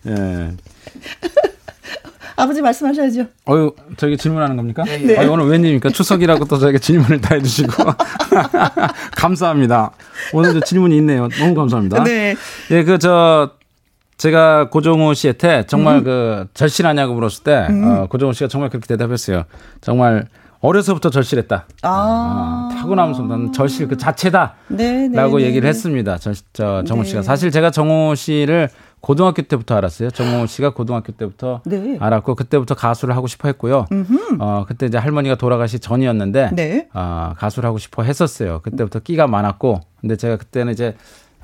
F: 예.
A: 아버지 말씀하셔야죠.
F: 어유 저기 질문하는 겁니까?
G: 예, 예.
F: 아유, 오늘 웬일입니까? 추석이라고 또 저에게 질문을 다 해주시고 감사합니다. 오늘도 질문이 있네요. 너무 감사합니다.
A: 네.
F: 예, 그 저 제가 고종호 씨한테 정말
A: 음.
F: 그 절실하냐고 물었을 때 어, 고종호 씨가 정말 그렇게 대답했어요. 정말 어려서부터 절실했다.
A: 아.
F: 아, 타고나면서 난 절실 그 자체다.
A: 네, 네.
F: 라고
A: 네,
F: 얘기를
A: 네.
F: 했습니다. 저, 저 정호
A: 네.
F: 씨가 사실 제가 정호 씨를 고등학교 때부터 알았어요. 정호 씨가 고등학교 때부터
A: 네.
F: 알았고 그때부터 가수를 하고 싶어 했고요. 어 그때 이제 할머니가 돌아가시 전이었는데
A: 네.
F: 어, 가수를 하고 싶어 했었어요. 그때부터 끼가 많았고 근데 제가 그때는 이제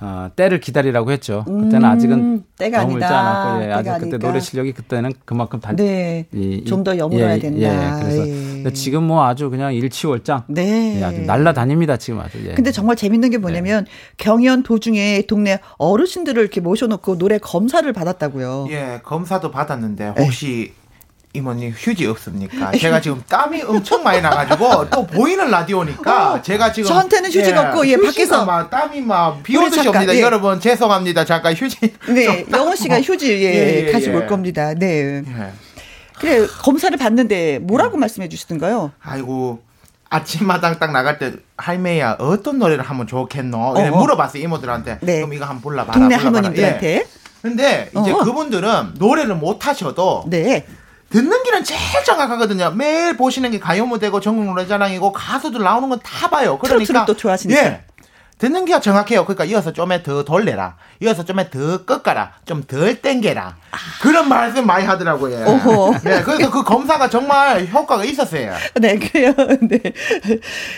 F: 어, 때를 기다리라고 했죠. 그때는 아직은
A: 음, 때가
F: 너무
A: 아니다.
F: 않았고 예,
A: 때가
F: 아직 그때
A: 아니까.
F: 노래 실력이 그때는 그만큼 달
A: 네.
F: 이- 이-
A: 좀더 여물어야
F: 예,
A: 된다.
F: 예, 그래서
A: 예.
F: 근데 지금 뭐 아주 그냥 일치월장
A: 네.
F: 예, 아주 날라다닙니다 지금 아주. 예.
A: 근데 정말 재밌는 게 뭐냐면
F: 네.
A: 경연 도중에 동네 어르신들을 이렇게 모셔놓고 노래 검사를 받았다고요.
G: 예, 검사도 받았는데 혹시 이 모님 휴지 없습니까? 제가 지금 땀이 엄청 많이 나가지고 또 보이는 라디오니까 제가 지금
A: 어, 저한테는 휴지가 없고, 예, 밖에서.
G: 막 땀이 막비
A: 우리
G: 오듯이
A: 잠깐,
G: 옵니다.
A: 예.
G: 여러분 죄송합니다. 잠깐 휴지.
A: 네,
G: 좀
A: 영호 씨가. 휴지 예,
G: 예, 예,
A: 가지고
G: 예.
A: 올 겁니다. 네.
G: 예.
A: 그래 검사를 받는데 뭐라고 말씀해 주시던가요?
G: 아이고 아침마당 딱 나갈 때 할매야 어떤 노래를 하면 좋겠노?
A: 어, 어.
G: 물어봤어요 이모들한테.
A: 네.
G: 그럼 이거 한번 불러봐라.
A: 동네
G: 불러봐라.
A: 할머님들한테.
G: 예. 근데 이제
A: 어.
G: 그분들은 노래를 못 하셔도
A: 네.
G: 듣는 길은 제일 정확하거든요. 매일 보시는 게 가요 무대고 전국 노래자랑이고 가수들 나오는 건 다 봐요. 그러니까
A: 또 좋아하시니까.
G: 예. 듣는 게가 정확해요. 그러니까 이어서 좀에 더 돌려라. 이어서 좀에 더 꺾어라. 좀 덜 땡겨라. 그런 말씀 많이 하더라고요.
A: 오호.
G: 네, 그래서 그 검사가 정말 효과가 있었어요.
A: 네, 그래요. 네.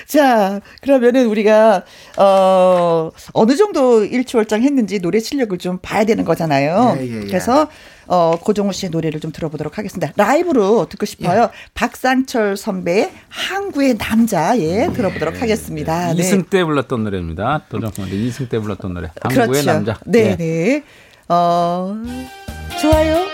A: 자, 그러면은 우리가, 어, 어느 정도 일치월장 했는지 노래 실력을 좀 봐야 되는 거잖아요.
G: 예, 예, 예.
A: 그래서, 어, 고종우 씨의 노래를 좀 들어보도록 하겠습니다. 라이브로 듣고 싶어요.
G: 예.
A: 박상철 선배의 항구의 남자, 예, 들어보도록 하겠습니다. 네.
F: 이승 때 불렀던 노래입니다. 도전코인데 이승 때 불렀던 노래. 한국의
A: 그렇죠.
F: 남자.
A: 네,
F: 예.
A: 네. 어, 좋아요.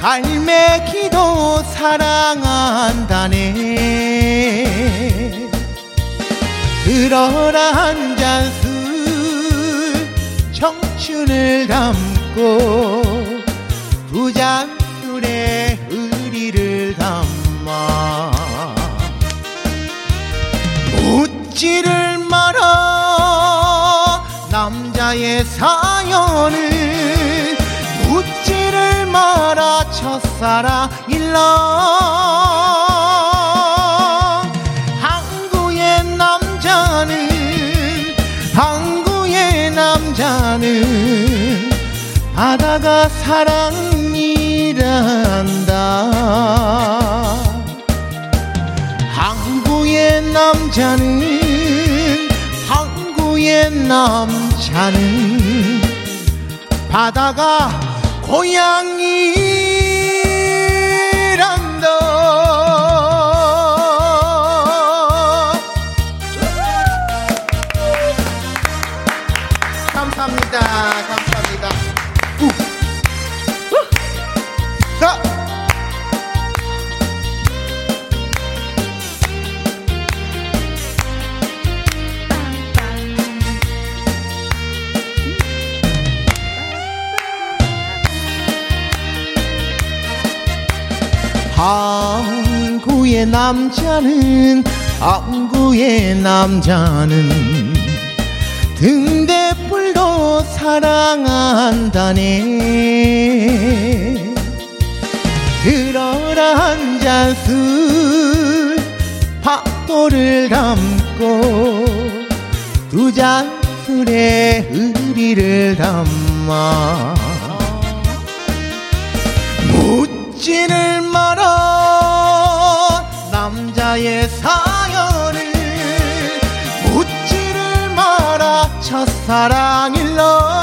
E: 갈매기도 사랑한다네. 들어라 한 잔 술 청춘을 담고 두 잔 술에 의리를 담아 묻지를 마라 남자의 사연을 묻지를 마라 첫 사랑 일러. 항구의 남자는
G: 항구의 남자는 바다가 사랑이란다. 항구의 남자는 항구의 남자는 바다가 고향이 항구의 남자는 항구의 남자는 등대불도 사랑한다네. 들어라 한 잔 술 파도를 담고 두 잔 술에 의리를 담아. 묻지를 마라 남자의 사연을 묻지를 마라 첫사랑일러.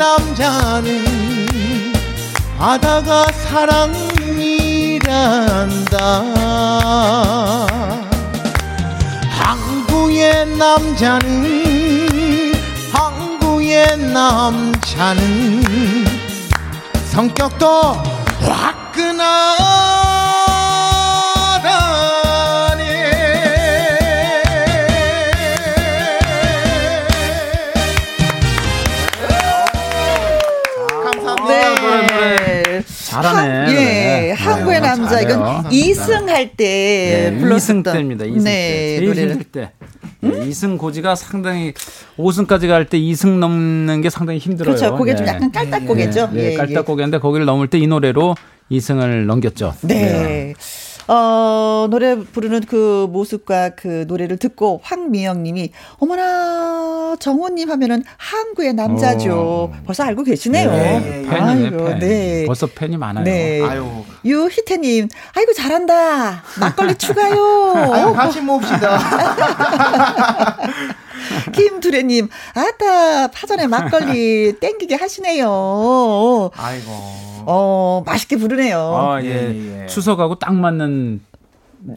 G: 남자는 바다가 사랑이란다. 항구의 남자는 항구의 남자는 성격도 화끈하다네
A: 네.
F: 잘하네.
A: 한- 예,
F: 네.
A: 한국의
F: 네,
A: 남자
F: 잘해요.
A: 이건 이승 할때
F: 네,
A: 불렀었던
F: 2승 때입니다. 2승
A: 네,
F: 때.
A: 노래를.
F: 힘 네, 2승 고지가 상당히 5승까지 갈 때 2승 넘는 게 상당히 힘들어요.
A: 그렇죠. 그게 좀
F: 네.
A: 약간 깔딱고개죠.
F: 네,
A: 예, 예.
F: 깔딱고개인데 거기를 넘을 때 이 노래로 2승을 넘겼죠.
A: 네. 어, 노래 부르는 그 모습과 그 노래를 듣고 황미영 님이 어머나 정호님 하면은 항구의 남자죠.
F: 어.
A: 벌써 알고 계시네요.
F: 네, 팬이네,
A: 아이고,
F: 팬.
A: 네.
F: 벌써 팬이 많아요.
A: 네.
H: 아유
A: 유희태 님, 아이고 잘한다. 막걸리 추가요.
H: 아유 같이 mov시다
A: 김두래님, 아따 파전에 막걸리 땡기게 하시네요.
H: 아이고
A: 어 맛있게 부르네요.
F: 아, 예.
H: 예, 예.
F: 추석하고 딱 맞는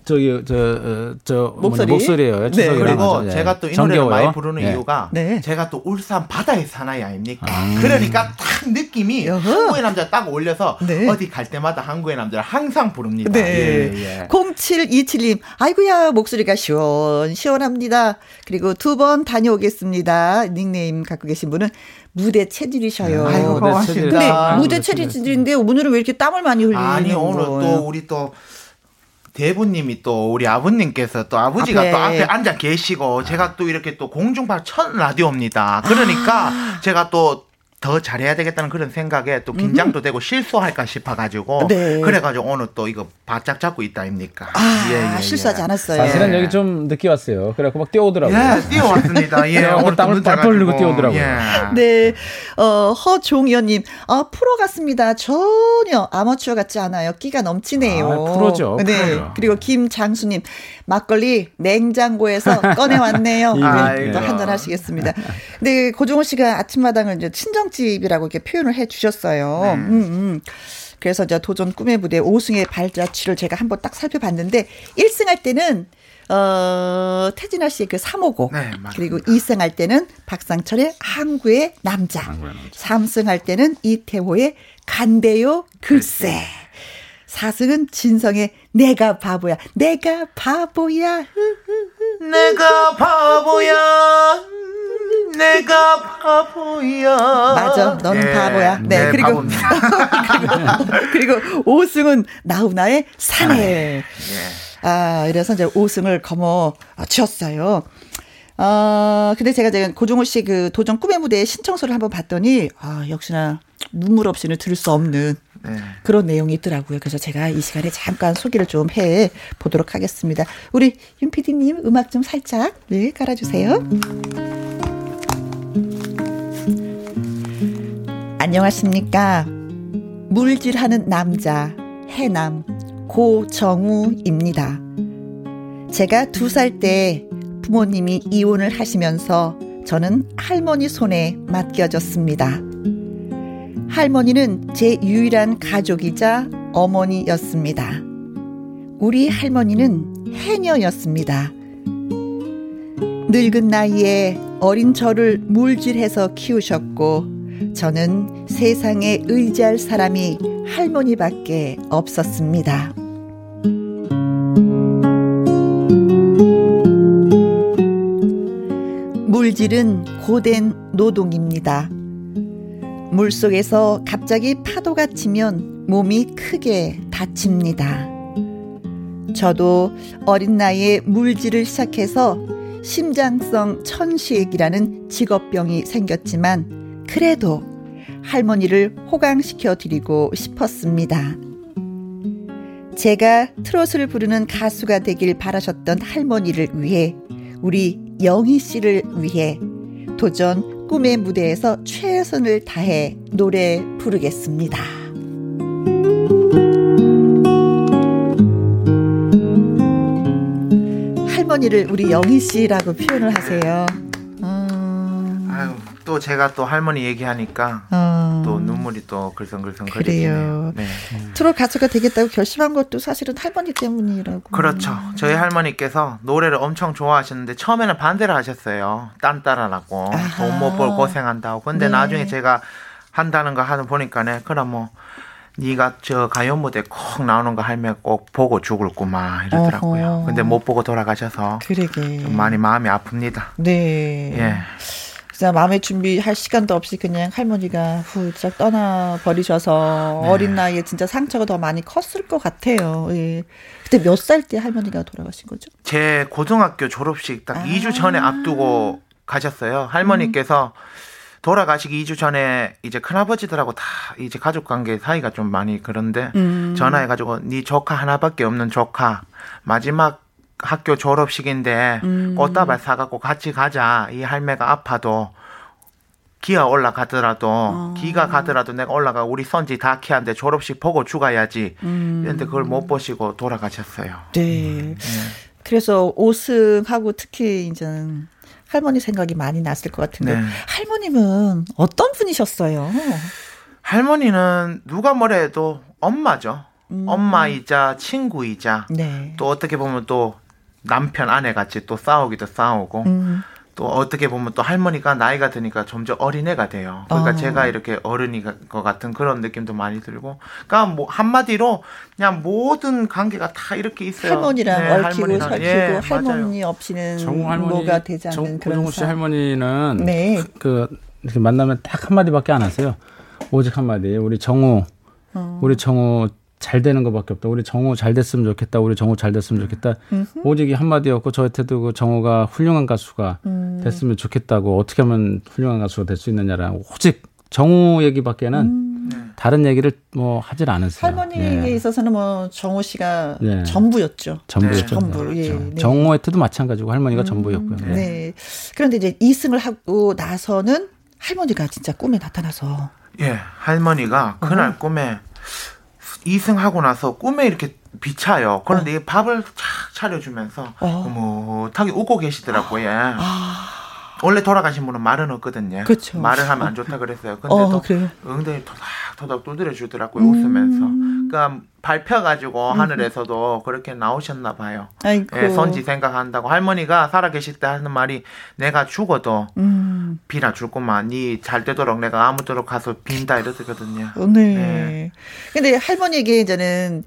F: 저기 저저 저
A: 목소리?
F: 목소리예요.
A: 네.
H: 그리고
F: 아주, 예.
H: 제가 또 이 노래를
F: 정겨워요.
H: 많이 부르는
F: 예.
H: 이유가
A: 네.
H: 제가 또 울산 바다의 사나이 아닙니까? 그러니까 딱 느낌이
A: 여허.
H: 한국의 남자 딱 올려서
A: 네.
H: 어디 갈 때마다 한국의 남자를 항상 부릅니다.
A: 네.
H: 예, 예.
A: 0727님, 아이고야, 목소리가 시원 시원합니다. 그리고 두 번 다녀오겠습니다. 닉네임 갖고 계신 분은 무대 체질이셔요.
H: 아이고
F: 무대
H: 고맙습니다.
A: 근데
F: 아,
A: 무대 체질인데 오늘은 왜 이렇게 땀을 많이 흘리는
H: 아니 오늘
A: 거예요?
H: 또 우리 또 대부님이 또 우리 아버님께서 또 아버지가
A: 앞에.
H: 또 앞에 앉아 계시고 제가 또 이렇게 또 공중파 첫 라디오입니다. 그러니까
A: 아.
H: 제가 또 더 잘해야 되겠다는 그런 생각에 또 긴장도 되고 실수할까 싶어가지고
A: 네.
H: 그래가지고 오늘 또 이거 바짝 잡고 있다 아닙니까?
A: 아,
H: 예, 예,
A: 실수하지
H: 예.
A: 않았어요.
F: 사실은
H: 예.
F: 여기 좀 늦게 왔어요. 그래갖고 막 뛰어오더라고요.
H: 예, 뛰어왔습니다. 예,
F: 그래갖고
H: 오늘
F: 땀을
H: 또
F: 뻘뻘 흘리고. 뛰어오더라고요.
H: 예.
A: 네, 어, 허종현님, 아, 프로 같습니다. 전혀 아마추어 같지 않아요. 끼가 넘치네요.
F: 아, 프로죠,
A: 네.
F: 프로죠.
A: 그리고 김장수님, 막걸리 냉장고에서 꺼내왔네요. 네. 또 한잔 하시겠습니다. 근데 고종호 씨가 아침마당을 이제 친정 집이라고 이렇게 표현을 해 주셨어요. 음, 음. 그래서 이제 도전 꿈의 무대 5승의 발자취를 제가 한번 딱 살펴봤는데 1승 할 때는 어, 태진아 씨의 그 3호곡.
H: 네.
A: 그리고 2승 할 때는 박상철의 항구의 남자. 3승 할 때는 이태호의 간대요 글쎄. 4승은 진성의 내가 바보야. 내가 바보야.
H: 내가 바보야. 내가 바보야.
A: 맞아. 너는
H: 예,
A: 바보야. 네. 그리고
H: 바보입니다.
A: 그리고 5승은 나훈아의 사내.
H: 예.
A: 아, 이래서 이제 5승을 거머 쥐었어요. 어, 근데 제가 제가 고종호 씨 그 도전 꿈의 무대 신청서를 한번 봤더니, 아, 역시나 눈물 없이는 들을 수 없는
G: 네.
A: 그런 내용이 있더라고요. 그래서 제가 이 시간에 잠깐 소개를 좀 해 보도록 하겠습니다. 우리 윤 PD님 음악 좀 살짝 네 깔아주세요. 안녕하십니까. 물질하는 남자 해남 고정우입니다. 제가 두 살 때 부모님이 이혼을 하시면서 저는 할머니 손에 맡겨졌습니다. 할머니는 제 유일한 가족이자 어머니였습니다. 우리 할머니는 해녀였습니다. 늙은 나이에 어린 저를 물질해서 키우셨고 저는 세상에 의지할 사람이 할머니밖에 없었습니다. 물질은 고된 노동입니다. 물 속에서 갑자기 파도가 치면 몸이 크게 다칩니다. 저도 어린 나이에 물질을 시작해서 심장성 천식이라는 직업병이 생겼지만 그래도 할머니를 호강시켜 드리고 싶었습니다. 제가 트로트를 부르는 가수가 되길 바라셨던 할머니를 위해 우리 영희 씨를 위해 도전 꿈의 무대에서 최선을 다해 노래 부르겠습니다. 할머니를 우리 영희 씨라고 표현을 하세요.
G: 또 제가 또 할머니 얘기하니까
A: 어.
G: 또 눈물이 또 글썽글썽. 거리네요. 네.
A: 트롯 가수가 되겠다고 결심한 것도 사실은 할머니 때문이라고.
G: 그렇죠. 저희 할머니께서 노래를 엄청 좋아하셨는데 처음에는 반대를 하셨어요. 딴 따라라고. 돈 못 벌 고생한다고. 근데
A: 네.
G: 나중에 제가 한다는 거 하는 보니까네. 그럼 뭐 네가 저 가요 무대 꼭 나오는 거 할매 꼭 보고 죽을구만 이러더라고요.
A: 어허.
G: 근데 못 보고 돌아가셔서
A: 그러게.
G: 좀 많이 마음이 아픕니다.
A: 네.
G: 예.
A: 진짜 마음의 준비할 시간도 없이 그냥 할머니가 훌쩍 떠나 버리셔서
G: 네.
A: 어린 나이에 진짜 상처가 더 많이 컸을 것 같아요. 예. 그때 몇 살 때 할머니가 돌아가신 거죠?
G: 제 고등학교 졸업식 딱
A: 아.
G: 2주 전에 앞두고 가셨어요. 할머니께서 돌아가시기 2주 전에 이제 큰아버지들하고 다 이제 가족 관계 사이가 좀 많이 그런데
A: 음.
G: 전화해가지고 네 조카 하나밖에 없는 조카 마지막 학교 졸업식인데
A: 음.
G: 꽃다발 사갖고 같이 가자. 이 할매가 아파도 기아 올라가더라도
A: 어.
G: 기가 가더라도 내가 올라가 우리 손지 다 키한데 졸업식 보고 죽어야지.
A: 음.
G: 그런데 그걸 못 보시고 돌아가셨어요.
A: 네. 그래서 5승하고 특히 이제 할머니 생각이 많이 났을 것 같은데
G: 네.
A: 할머님은 어떤 분이셨어요?
G: 할머니는 누가 뭐래도 엄마죠.
A: 음.
G: 엄마이자 친구이자
A: 네.
G: 또 어떻게 보면 또 남편 아내 같이 또 싸우기도 싸우고
A: 음.
G: 또 어떻게 보면 또 할머니가 나이가 드니까 점점 어린애가 돼요. 그러니까
A: 어.
G: 제가 이렇게 어른이 것 같은 그런 느낌도 많이 들고, 그러니까 뭐 한마디로 그냥 모든 관계가 다 이렇게 있어요.
A: 할머니랑
G: 네,
A: 얽히고
G: 할머니랑.
A: 설키고
G: 예, 맞아요.
A: 할머니 없이는
F: 정우 할머니,
A: 뭐가 되지 않는
F: 정,
A: 그런
F: 고정우 씨
A: 삶.
F: 할머니는
A: 네.
F: 그 이렇게 만나면 딱 한마디밖에 안 하세요. 오직 한마디. 우리 정우,
A: 어.
F: 우리 정우 잘 되는 것밖에 없다. 우리 정우 잘 됐으면 좋겠다. 우리 정우 잘 됐으면 좋겠다. 오직 이 한마디였고 저한테도 그 정우가 훌륭한 가수가
A: 음.
F: 됐으면 좋겠다고 어떻게 하면 훌륭한 가수가 될 수 있느냐라는 오직 정우 얘기밖에는 다른 얘기를 뭐 하질 않으세요.
A: 음. 할머니에
F: 예.
A: 있어서는 뭐 정호 씨가
F: 네.
A: 전부였죠.
F: 전부였죠.
A: 전부. 예.
F: 그렇죠.
A: 네.
F: 정우한테도 마찬가지고 할머니가 전부였고요. 네.
A: 네. 그런데 이제 이승을 하고 나서는 할머니가 진짜 꿈에 나타나서
G: 예, 할머니가
A: 어.
G: 그날 꿈에 이승하고 나서 꿈에 이렇게 비차요. 그런데 이 밥을 착 차려주면서
A: 어.
G: 흐뭇하게 웃고 계시더라고요. 원래 돌아가신 분은 말은 없거든요.
A: 아. 그쵸.
G: 말을 하면 안 좋다 그랬어요. 근데
A: 어,
G: 또
A: 그래요?
G: 엉덩이 토닥토닥 두드려 주더라고요. 웃으면서.
A: 음.
G: 그러니까 밟혀가지고 하늘에서도 그렇게 나오셨나 봐요.
A: 아이고.
G: 예, 선지 생각한다고 할머니가 살아계실 때 하는 말이 내가 죽어도
A: 음.
G: 비나 줄 것만 니 잘 되도록 내가 아무쪼록 가서 빈다 이러거든요.
A: 네.
G: 네.
A: 근데 할머니에게 이제는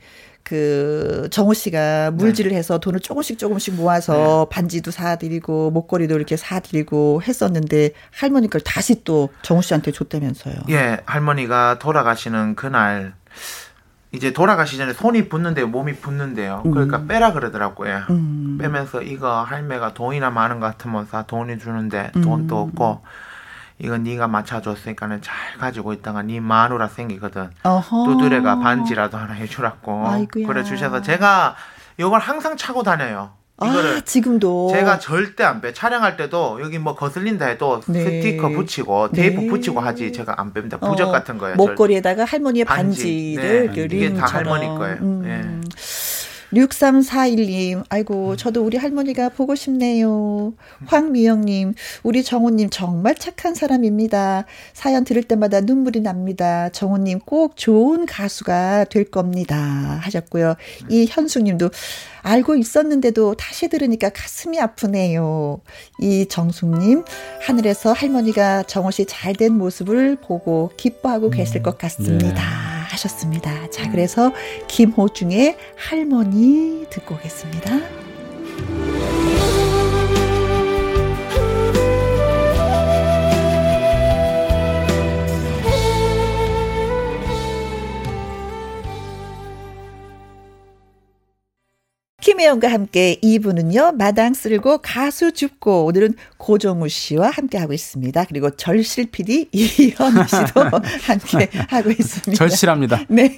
A: 그 정호 씨가 물질을 해서 돈을 조금씩 조금씩 모아서 반지도 사드리고 목걸이도 이렇게 사드리고 했었는데 할머니 걸 다시 또 정호 씨한테 줬다면서요.
G: 예, 할머니가 돌아가시는 그날 이제 돌아가시 전에 손이 붓는데 몸이 붓는데요. 그러니까 빼라 그러더라고요.
A: 음.
G: 빼면서 이거 할매가 돈이나 많은 것 같으면서 돈이 주는데 돈도 없고
I: 이건 네가 맞춰줬으니까는 잘 가지고 있다가 네 마누라 생기거든.
A: 어허.
I: 두드레가 반지라도 하나 해주라고
A: 아이고야.
I: 그래 주셔서 제가 이걸 항상 차고 다녀요. 이거를
A: 아, 지금도.
I: 제가 절대 안 빼. 촬영할 때도 여기 뭐 거슬린다 해도
A: 네.
I: 스티커 붙이고 테이프
A: 네.
I: 붙이고 하지 제가 안 뺍니다. 부적
A: 어,
I: 같은 거예요.
A: 목걸이에다가 할머니의
I: 반지.
A: 반지를
I: 네,
A: 그
I: 이게 다. 할머니 거예요.
A: 음. 6341님, 아이고, 저도 우리 할머니가 보고 싶네요. 황미영님, 우리 정우님 정말 착한 사람입니다. 사연 들을 때마다 눈물이 납니다. 정우님 꼭 좋은 가수가 될 겁니다. 하셨고요. 이 현숙님도 알고 있었는데도 다시 들으니까 가슴이 아프네요. 이 정숙님, 하늘에서 할머니가 정우 씨잘 된 모습을 보고 기뻐하고 계실 것 같습니다. 하셨습니다. 자, 그래서 김호중의 할머니 듣고 오겠습니다. 김혜영과 함께 2부는요, 마당 쓸고 가수 줍고, 오늘은 고정우 씨와 함께 하고 있습니다. 그리고 절실 PD 이현우 씨도 함께 하고 있습니다.
F: 절실합니다.
A: 네.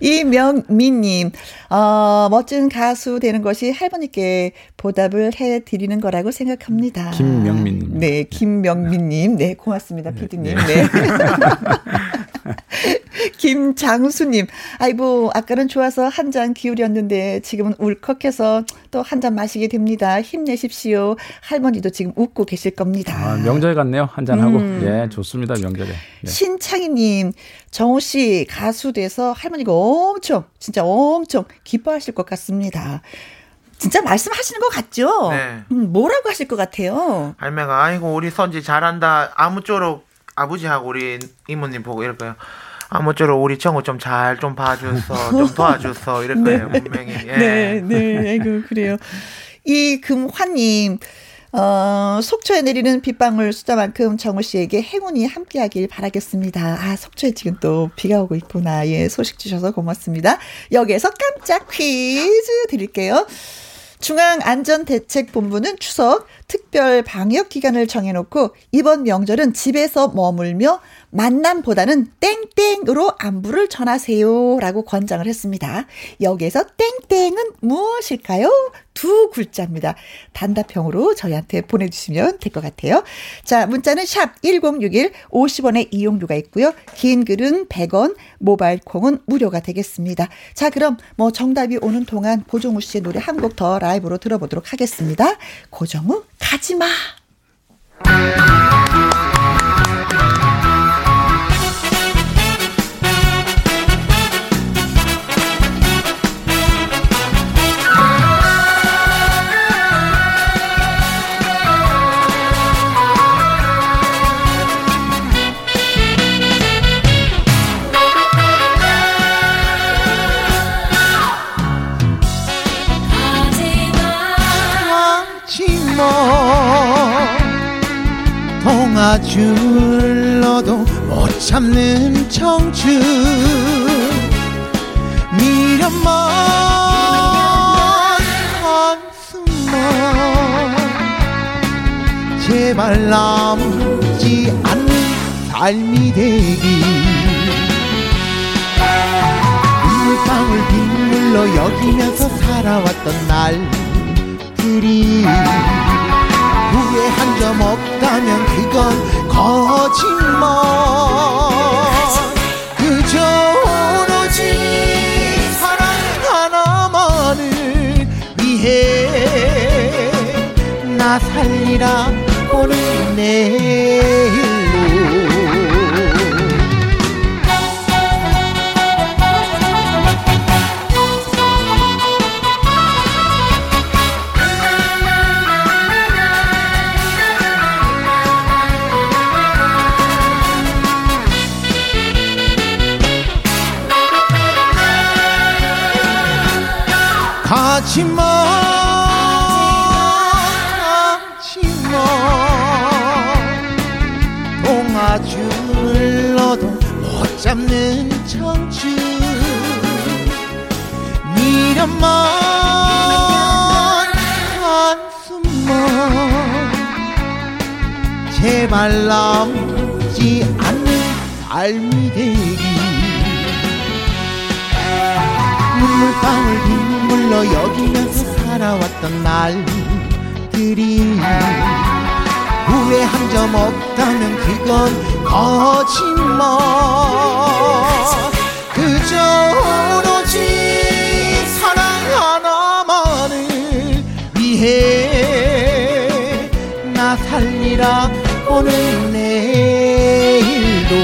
A: 이명민님, 어, 멋진 가수 되는 것이 할머니께 보답을 해 드리는 거라고 생각합니다.
F: 김명민님.
A: 네, 김명민님. 네, 고맙습니다, PD님. 네. 김장수님, 아이고, 아까는 좋아서 한 잔 기울였는데 지금은 울컥해서 또 한 잔 마시게 됩니다. 힘내십시오. 할머니도 지금 웃고 계실 겁니다.
F: 아, 명절 같네요. 한 잔 하고.
A: 음.
F: 예, 좋습니다. 명절에. 예.
A: 신창희님, 정호 씨 가수 돼서 할머니가 엄청, 진짜 엄청 기뻐하실 것 같습니다. 진짜 말씀하시는 것 같죠?
I: 네.
A: 음, 뭐라고 하실 것 같아요?
I: 할매가 아이고 우리 손지 잘한다. 아무쪼록 아버지하고 우리 이모님 보고 이럴 거예요. 아무쪼록 우리 정우 좀 잘 좀 봐줘서 좀 도와줘서 이럴 거예요 분명히. 예.
A: 네, 네, 아이고, 그래요. 이 금화님, 어, 속초에 내리는 빗방울 숫자만큼 정우 씨에게 행운이 함께하길 바라겠습니다. 아, 속초에 지금 또 비가 오고 있구나. 예, 소식 주셔서 고맙습니다. 여기에서 깜짝 퀴즈 드릴게요. 중앙안전대책본부는 추석 특별 방역 기간을 정해놓고 이번 명절은 집에서 머물며 만남보다는 땡땡으로 안부를 전하세요 라고 권장을 했습니다. 여기에서 땡땡은 무엇일까요? 두 글자입니다. 단답형으로 저희한테 보내주시면 될 것 같아요. 자, 문자는 샵 1061, 50원의 이용료가 있고요. 긴 글은 100원, 모바일 콩은 무료가 되겠습니다. 자, 그럼 뭐 정답이 오는 동안 고정우 씨의 노래 한 곡 더 라이브로 들어보도록 하겠습니다. 고정우, 가지마!
G: 하지마 동아줄러도 못 참는 청춘. 미련만 한숨만. 제발 남지 않는 삶이 되기. 물방울 빗물로 여기면서 살아왔던 날들이 한 점 없다면 그건 거짓말. 그저 오로지 사랑 하나만을 위해 나 살리라 오늘 내 동아줄러도 못 잡는 청춘. 미련만 한숨만
E: 제발 남지 않는 삶이 되기. 눈물방울 빗물로 여기면서 살아왔던 날들이 후회 한 점 없다면 그건 거짓말. 그저 오로지 사랑 하나만을 위해 나 살리라 오늘 내일도.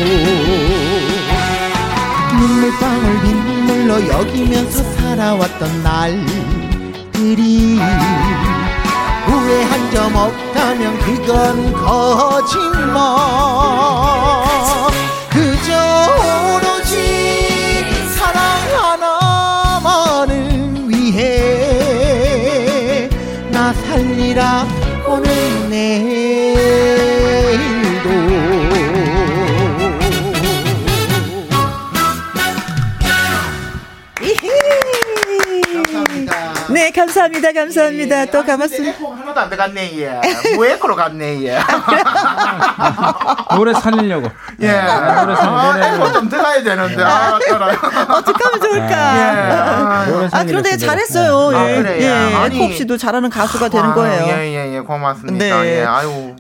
E: 눈물방울 빗물로 여기면서 살아왔던 날들이 후회한 점 없다면 그건 거짓말. 그저 오로지 사랑 하나만을 위해 나 살리라 감사합니다.
A: 감사합니다. 또 가봤습니다.
G: 에코 하나도 안 들어갔네 예. 무에코로 갔네 예.
F: 노래 살리려고.
G: 예. 아, 에코 좀 들어가야 되는데. 아, 따라요.
A: 어떡하면 좋을까?
G: 예.
F: 노래
A: 아,
F: 살리려고
A: 그런데
F: 노래.
A: 잘했어요.
G: 아,
A: 예.
G: 그래요?
A: 예.
G: 아니.
A: 에코 없이도 잘하는 가수가 되는 거예요.
G: 아, 예, 예, 예. 고맙습니다.
A: 네.
G: 예. 아유.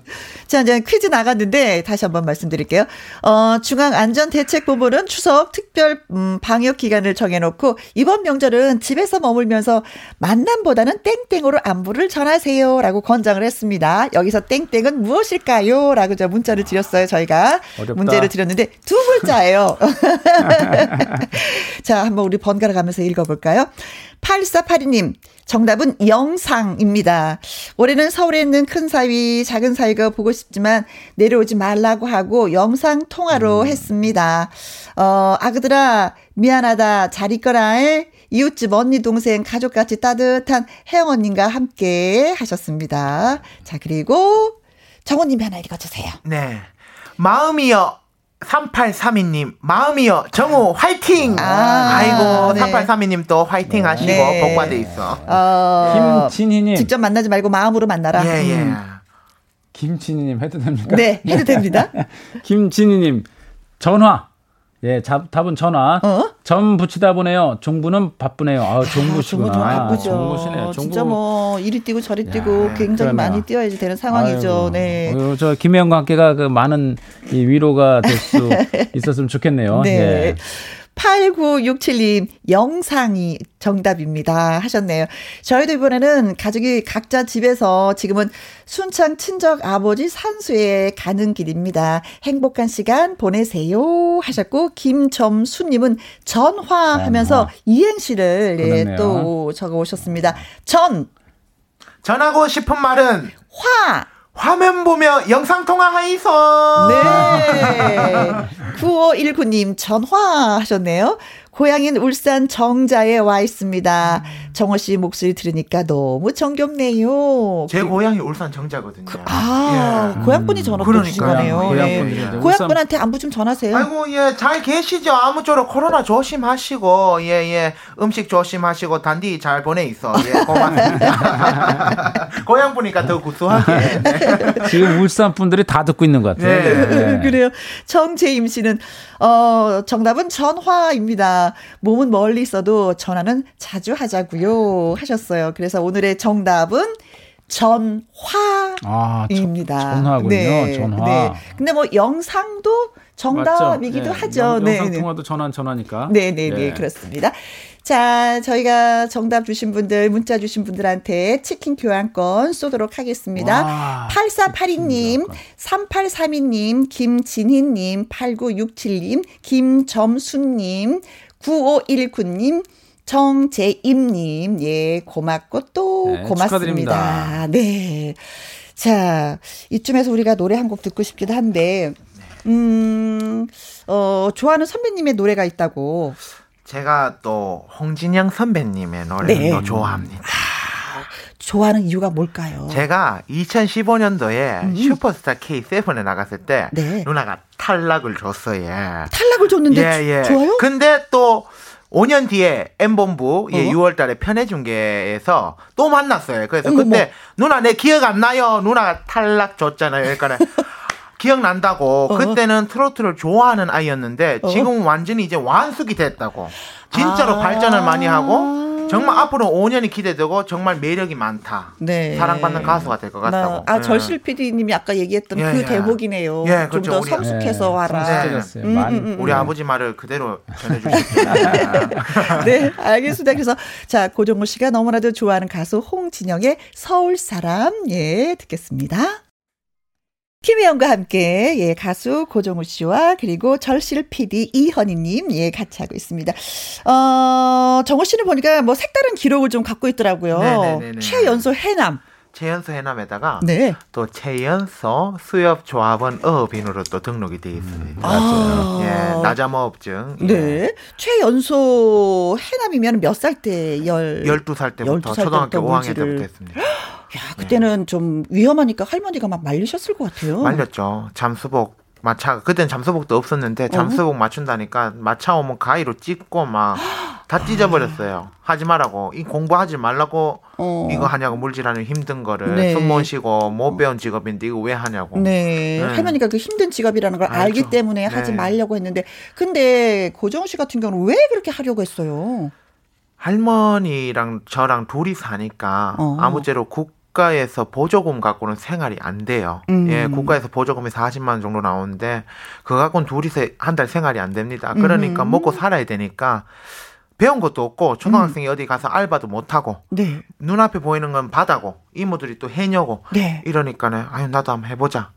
A: 자, 이제 퀴즈 나갔는데 다시 한번 말씀드릴게요. 어, 중앙안전대책본부는 추석 특별 음, 방역 기간을 정해놓고 이번 명절은 집에서 머물면서 만남보다는 땡땡으로 안부를 전하세요라고 권장을 했습니다. 여기서 땡땡은 무엇일까요?라고 저 문자를 드렸어요. 저희가
F: 어렵다.
A: 문제를 드렸는데 두 글자예요. 자, 한번 우리 번갈아 가면서 읽어볼까요? 8482님, 정답은 영상입니다. 올해는 서울에 있는 큰 사위, 작은 사위가 보고 싶지만 내려오지 말라고 하고 영상 통화로 했습니다. 어, 아그들아, 미안하다. 잘 있거라. 이웃집 언니, 동생, 가족같이 따뜻한 혜영 언님과 함께 하셨습니다. 자, 그리고 정원님이 하나 읽어주세요.
G: 네. 마음이여 3832님 마음이여 정우 화이팅
A: 아,
G: 아이고
A: 네.
G: 3832님 또 화이팅 하시고
A: 네.
G: 복 받아 있어
A: 어,
F: 김진희님.
A: 직접 만나지 말고 마음으로 만나라.
G: 예 예
A: 음.
F: 김진희님 해도 됩니까?
A: 네, 해도 됩니다.
F: 김진희님 전화. 예, 잡, 답은 전화.
A: 어?
F: 점 붙이다 보네요. 종부는 바쁘네요. 아, 종부시구나.
A: 도 바쁘죠.
F: 종부시네요. 종부.
A: 진짜 뭐 이리 뛰고 저리 뛰고 굉장히
F: 그러네요.
A: 많이 뛰어야지 되는 상황이죠.
F: 아이고.
A: 네.
F: 어, 저 김혜영과 함께가 그 많은 이 위로가 될 수 있었으면 좋겠네요.
A: 네.
F: 예.
A: 8967님, 영상이 정답입니다. 하셨네요. 저희도 이번에는 가족이 각자 집에서 지금은 순창 친정 아버지 산수에 가는 길입니다. 행복한 시간 보내세요. 하셨고, 김점수님은 전화 하면서 이행시를 예. 또 적어 오셨습니다. 전,
G: 전하고 싶은 말은
A: 화,
G: 화면 보며 영상 통화 하이소
A: 네. 9519님 전화하셨네요. 고향인 울산 정자에 와 있습니다. 정호 씨 목소리 들으니까 너무 정겹네요.
G: 제 고향이 울산 정자거든요
A: 아,
G: 예.
A: 고향분이 전화 또 주신. 거네요.
G: 고향-
A: 고향분한테 안부 좀 전하세요.
G: 아이고 예 잘 계시죠 아무쪼록 코로나 조심하시고 예 예 음식 조심하시고 단디 잘 보내 있어 예 고맙습니다 고향 보니까 더 구수하게 네.
F: 지금 울산 분들이 다 듣고 있는 것 같아요.
G: 네.
F: 네.
A: 그래요. 정재임 씨는 어 정답은 전화입니다. 몸은 멀리 있어도 전화는 자주 하자고요 하셨어요. 그래서 오늘의 정답은
F: 아,
A: 전화입니다.
F: 전- 전화군요. 전화.
A: 근데 뭐 영상도 정답이기도
F: 맞죠?
A: 하죠.
F: 영,
A: 네.
F: 영상
A: 네.
F: 통화도 전화 전화니까.
A: 네, 네, 네,
F: 예.
A: 그렇습니다. 자, 저희가 정답 주신 분들, 문자 주신 분들한테 치킨 교환권 쏘도록 하겠습니다.
F: 와,
A: 8482님, 3832님, 김진희님, 8967님, 김점수님, 9519님, 정재임님, 예, 고맙고 또
F: 네,
A: 고맙습니다.
F: 축하드립니다.
A: 네. 자, 이쯤에서 우리가 노래 한 곡 듣고 싶기도 한데, 음, 어, 좋아하는 선배님의 노래가 있다고.
G: 제가 또 홍진영 선배님의 노래를
A: 네.
G: 또 좋아합니다.
A: 좋아하는 이유가 뭘까요?
G: 제가 2015년도에 슈퍼스타 K7에 나갔을 때
A: 네.
G: 누나가 탈락을 줬어요.
A: 탈락을 줬는데
G: 예, 예.
A: 좋아요?
G: 근데 또 5년 뒤에 M본부 예,
A: 어?
G: 6월 달에 편의중계에서 또 만났어요. 그래서
A: 어머머.
G: 그때 누나 내 기억 안 나요. 누나가 탈락 줬잖아요. 그러니까 기억난다고.
A: 어.
G: 그때는 트로트를 좋아하는 아이였는데
A: 어.
G: 지금은 완전히 이제 완숙이 됐다고. 진짜로
A: 아.
G: 발전을 많이 하고 정말 앞으로 5년이 기대되고 정말 매력이 많다.
A: 네.
G: 사랑받는 가수가 될 것 같다고.
A: 나, 아,
G: 예.
A: 절실 PD님이 아까 얘기했던
G: 예,
A: 그
G: 예.
A: 대목이네요.
G: 예,
A: 좀
G: 그렇죠.
A: 더
G: 우리-
A: 성숙해서 와라.
F: 성숙해졌어요.
A: 음,
F: 많이.
A: 음, 음,
G: 우리
A: 음.
G: 아버지 말을 그대로 전해주십시오.
A: 네, 알겠습니다. 그래서 자 고정우 씨가 너무나도 좋아하는 가수 홍진영의 서울 사람 예 듣겠습니다. 김혜영과 함께 예 가수 고정우 씨와 그리고 절실 PD 이현희님 예 같이 하고 있습니다. 어 정우 씨는 보니까 뭐 색다른 기록을 좀 갖고 있더라고요.
G: 네네네네.
A: 최연소 해남.
G: 최연소 해남에다가
A: 네.
G: 또 최연소 수협 조합원 어업인으로 또 등록이 되어 있습니다.
A: 아.
G: 예, 나자모업증. 예.
A: 네. 최연소 해남이면 몇 살 때 열?
G: 12살 때부터
A: 12살
G: 초등학교
A: 때부터
G: 5학년
A: 물질을-
G: 때부터 했습니다.
A: 야, 그때는 좀 위험하니까 할머니가 막 말리셨을 것 같아요.
G: 말렸죠. 잠수복 마차 그땐 잠수복도 없었는데 잠수복 맞춘다니까 마차 오면 가위로 찢고 막 다 찢어버렸어요. 하지 말라고 이 공부하지 말라고
A: 어.
G: 이거 하냐고 물질하는 힘든 거를
A: 네.
G: 숨못 쉬고 못 배운 직업인데 이거 왜 하냐고.
A: 네.
G: 네.
A: 할머니가 그 힘든 직업이라는 걸 알기
G: 알죠.
A: 때문에 하지
G: 네.
A: 말려고 했는데, 근데 고정우 씨 같은 경우는 왜 그렇게 하려고 했어요?
G: 할머니랑 저랑 둘이 사니까
A: 어.
G: 아무쪼록 국 가에서 보조금 갖고는 생활이 안 돼요.
A: 음.
G: 예, 국가에서 보조금이 40만 원 정도 나오는데 그거 갖고는 둘이서 한 달 생활이 안 됩니다. 그러니까
A: 음.
G: 먹고 살아야 되니까 배운 것도 없고 초등학생이 어디 가서 알바도 못 하고
A: 네.
G: 눈앞에 보이는 건 바다고 이모들이 또 해녀고
A: 네.
G: 이러니까는 아유 나도 한번 해보자.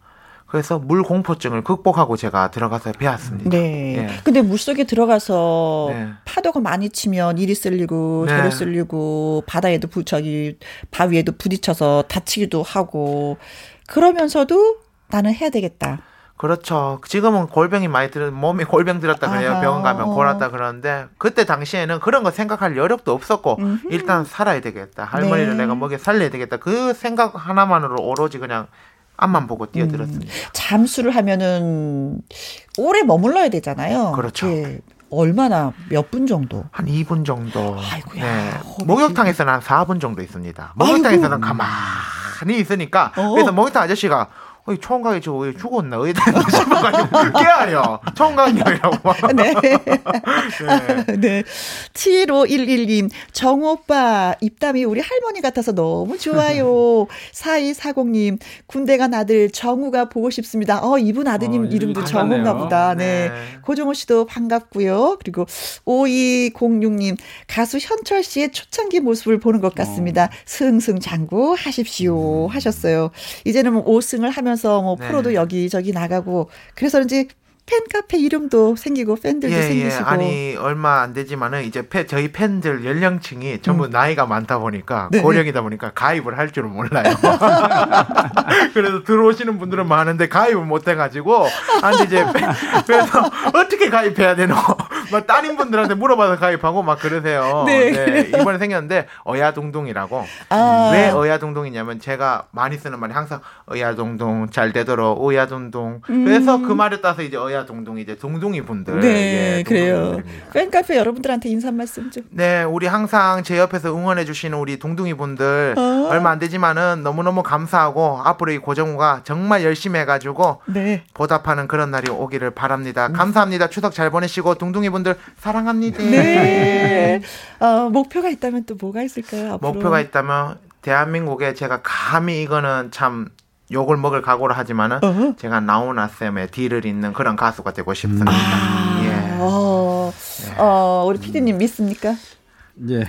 G: 그래서 물 공포증을 극복하고 제가 들어가서 배웠습니다.
A: 네.
G: 예.
A: 근데 물 속에 들어가서
G: 네.
A: 파도가 많이 치면 이리 쓸리고
G: 네.
A: 저리 쓸리고 바다에도 부, 저기 바위에도 부딪혀서 다치기도 하고 그러면서도 나는 해야 되겠다.
G: 그렇죠. 지금은 골병이 많이 들은 몸에 골병 들었다 그래요.
A: 아하.
G: 병원 가면
A: 어.
G: 골았다 그러는데 그때 당시에는 그런 거 생각할 여력도 없었고
A: 음흠.
G: 일단 살아야 되겠다. 할머니를
A: 네.
G: 내가 먹여 살려야 되겠다. 그 생각 하나만으로 오로지 그냥 앞만 보고
A: 음.
G: 뛰어들었습니다.
A: 잠수를 하면은 오래 머물러야 되잖아요.
G: 그렇죠.
A: 예. 얼마나 몇 분 정도?
G: 한 2분 정도.
A: 아이고야,
G: 네. 목욕탕에서는 한 4분 정도 있습니다. 목욕탕에서는 가만히 있으니까
A: 어.
G: 그래서 목욕탕 아저씨가 어이 총각이 저 왜 죽었나 어디다 싶어가지고 깨어요. 총각이라고.
A: 네.
G: 네.
A: 네. 7511님, 정우 오빠, 입담이 우리 할머니 같아서 너무 좋아요. 4240님, 군대 간 아들 정우가 보고 싶습니다. 어, 이분 아드님
F: 어,
A: 이름도 정우인가. 보다. 네.
G: 네.
A: 고정호 씨도 반갑고요. 그리고 5206님, 가수 현철 씨의 초창기 모습을 보는 것 같습니다.
F: 어.
A: 승승장구 하십시오. 하셨어요. 이제는 뭐 5승을 하면서 뭐
G: 네.
A: 프로도 여기저기 나가고, 그래서 그런지 팬카페 이름도 생기고 팬들도
G: 예, 예.
A: 생기시고.
G: 아니 얼마 안 되지만은 이제 팬- 저희 팬들 연령층이 전부 나이가 많다 보니까
A: 음. 네네.
G: 고령이다 보니까 가입을 할 줄은 몰라요. 그래서 들어오시는 분들은 많은데 가입을 못 해가지고 안데 이제 팬- 그래서 어떻게 가입해야 되노? 막 따님 분들한테 물어봐서 가입하고 막 그러세요.
A: 네.
G: 이번에 생겼는데 어야동동이라고.
A: 아.
G: 왜 어야동동이냐면 제가 많이 쓰는 말이 항상 어야동동 잘 되도록 어야동동. 그래서 그 말에 따서 이제 어야 동동 이제 동동이 분들.
A: 음. 네,
G: 예,
A: 그래요. 팬카페 여러분들한테 인사 말씀 좀.
G: 네, 우리 항상 제 옆에서 응원해 주시는 우리 동둥이 분들
A: 어.
G: 얼마 안 되지만은 너무너무 감사하고 앞으로 이 고정우가 정말 열심히 해가지고
A: 네.
G: 보답하는 그런 날이 오기를 바랍니다. 감사합니다. 추석 잘 보내시고 동둥이 분들 사랑합니다.
A: 네. 어, 목표가 있다면 또 뭐가 있을까요? 앞으로?
G: 목표가 있다면 대한민국에 제가 감히 이거는 참 욕을 먹을 각오를 하지만은
A: 어허.
G: 제가 나훈아 쌤의 뒤를 잇는 그런 가수가 되고 싶습니다.
A: 아,
G: 예.
A: 어, 어, 우리 피디님 믿습니까?
F: 예.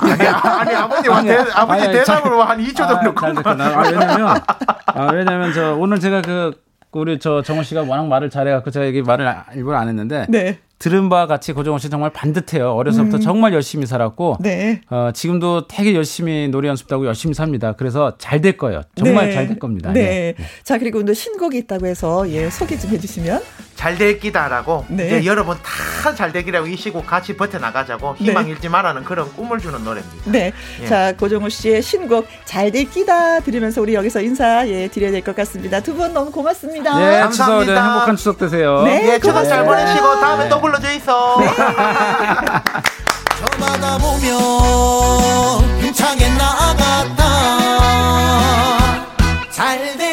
G: 아니, 아니 아버지 대, 아버지
F: 아니,
G: 대답으로 한 2초 정도
F: 아, 잘 됐구나. 아, 왜냐면 아, 왜냐면 저 오늘 제가 그 우리 저 정원 씨가 워낙 말을 잘해갖고 제가 이게 말을 아- 일부러 안 했는데
A: 네.
F: 들은 바와 같이 고정원 씨 정말 반듯해요. 어려서부터 정말 열심히 살았고
A: 네.
F: 어, 지금도 되게 열심히 노래 연습도 하고 열심히 삽니다. 그래서 잘 될 거예요. 정말
A: 네.
F: 잘될 겁니다.
A: 네.
F: 예.
A: 자, 그리고 오늘 신곡이 있다고 해서, 예, 소개 좀 해주시면.
G: 잘될 기다라고
A: 네.
G: 이제 여러분 다 잘 되기라고 이 시국 같이 버텨 나가자고 희망
A: 네.
G: 잃지 말라는 그런 꿈을 주는 노래입니다.
A: 네.
G: 예.
A: 자, 고정우 씨의 신곡 잘될 끼다 들으면서 우리 여기서 인사, 예, 드려야 될 것 같습니다. 두 분 너무 고맙습니다.
F: 예, 네,
G: 감사합니다.
F: 행복한 추석 되세요.
A: 네.
G: 예, 추석 잘
A: 고맙습니다.
G: 보내시고 다음에 또 불러줘 있어.
E: 저마다 보면 힘차게 나아갔다 잘될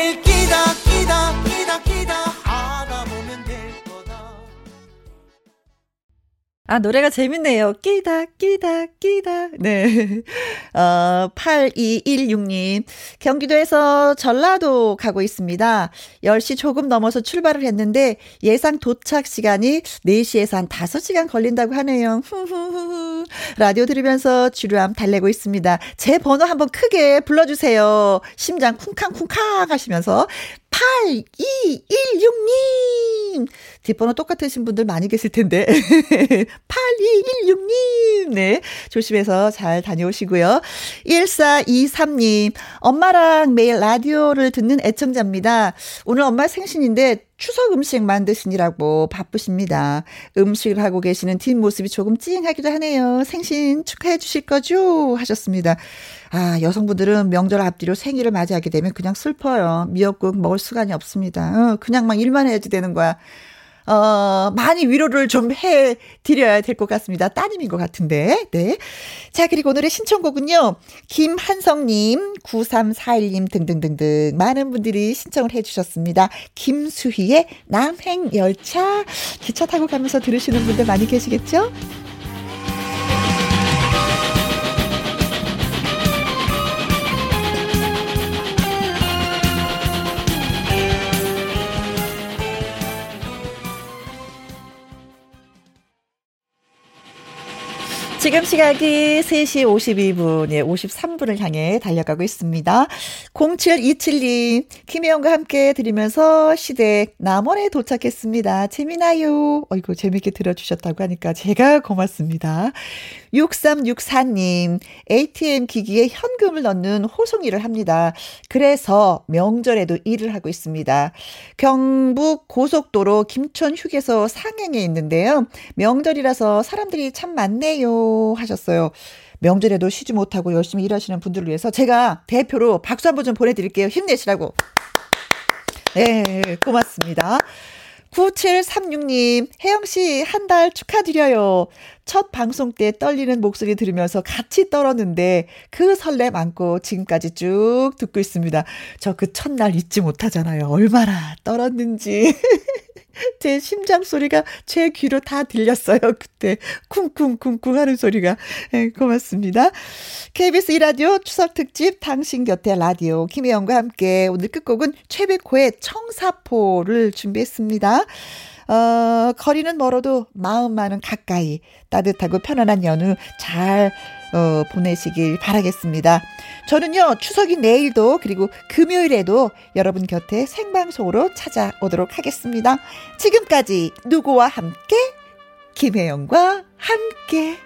A: 아, 노래가 재밌네요. 끼다, 끼다, 끼다. 네. 어, 8216님. 경기도에서 전라도 가고 있습니다. 10시 조금 넘어서 출발을 했는데 예상 도착 시간이 4시에서 한 5시간 걸린다고 하네요. 후후후후. 라디오 들으면서 주류함 달래고 있습니다. 제 번호 한번 크게 불러주세요. 심장 쿵쾅쿵쾅 하시면서 8216님! 뒷번호 똑같으신 분들 많이 계실 텐데. 8216님! 네. 조심해서 잘 다녀오시고요. 1423님. 엄마랑 매일 라디오를 듣는 애청자입니다. 오늘 엄마 생신인데 추석 음식 만드시느라고 바쁘십니다. 음식을 하고 계시는 뒷모습이 조금 찡하기도 하네요. 생신 축하해 주실 거죠? 하셨습니다. 아, 여성분들은 명절 앞뒤로 생일을 맞이하게 되면 그냥 슬퍼요. 미역국 먹을 수간이 없습니다. 어, 그냥 막 일만 해야지 되는 거야. 어, 많이 위로를 좀 해 드려야 될 것 같습니다. 따님인 것 같은데. 네. 자, 그리고 오늘의 신청곡은요. 김한성님, 9341님 등등등등 많은 분들이 신청을 해 주셨습니다. 김수희의 남행열차. 기차 타고 가면서 들으시는 분들 많이 계시겠죠? 지금 시각이 3시 52분, 예, 53분을 향해 달려가고 있습니다. 0727님, 김혜영과 함께 들으면서 시댁 남원에 도착했습니다. 재미나요? 어이구, 재밌게 들어주셨다고 하니까 제가 고맙습니다. 6364님, ATM 기기에 현금을 넣는 호송 일을 합니다. 그래서 명절에도 일을 하고 있습니다. 경북 고속도로 김천 휴게소 상행에 있는데요. 명절이라서 사람들이 참 많네요. 하셨어요. 명절에도 쉬지 못하고 열심히 일하시는 분들을 위해서 제가 대표로 박수 한 번 좀 보내드릴게요. 힘내시라고. 네, 고맙습니다. 9736님, 혜영씨, 한 달 축하드려요. 첫 방송 때 떨리는 목소리 들으면서 같이 떨었는데 그 설렘 안고 지금까지 쭉 듣고 있습니다. 저 그 첫날 잊지 못하잖아요. 얼마나 떨었는지. 제 심장 소리가 제 귀로 다 들렸어요. 그때 쿵쿵쿵쿵 하는 소리가. 네, 고맙습니다. KBS 이라디오 추석 특집 당신 곁에 라디오 김혜영과 함께 오늘 끝곡은 최백호의 청사포를 준비했습니다. 어, 거리는 멀어도 마음만은 가까이 따뜻하고 편안한 연휴 잘 어, 보내시길 바라겠습니다. 저는요, 추석이 내일도 그리고 금요일에도 여러분 곁에 생방송으로 찾아오도록 하겠습니다. 지금까지 누구와 함께? 김혜영과 함께.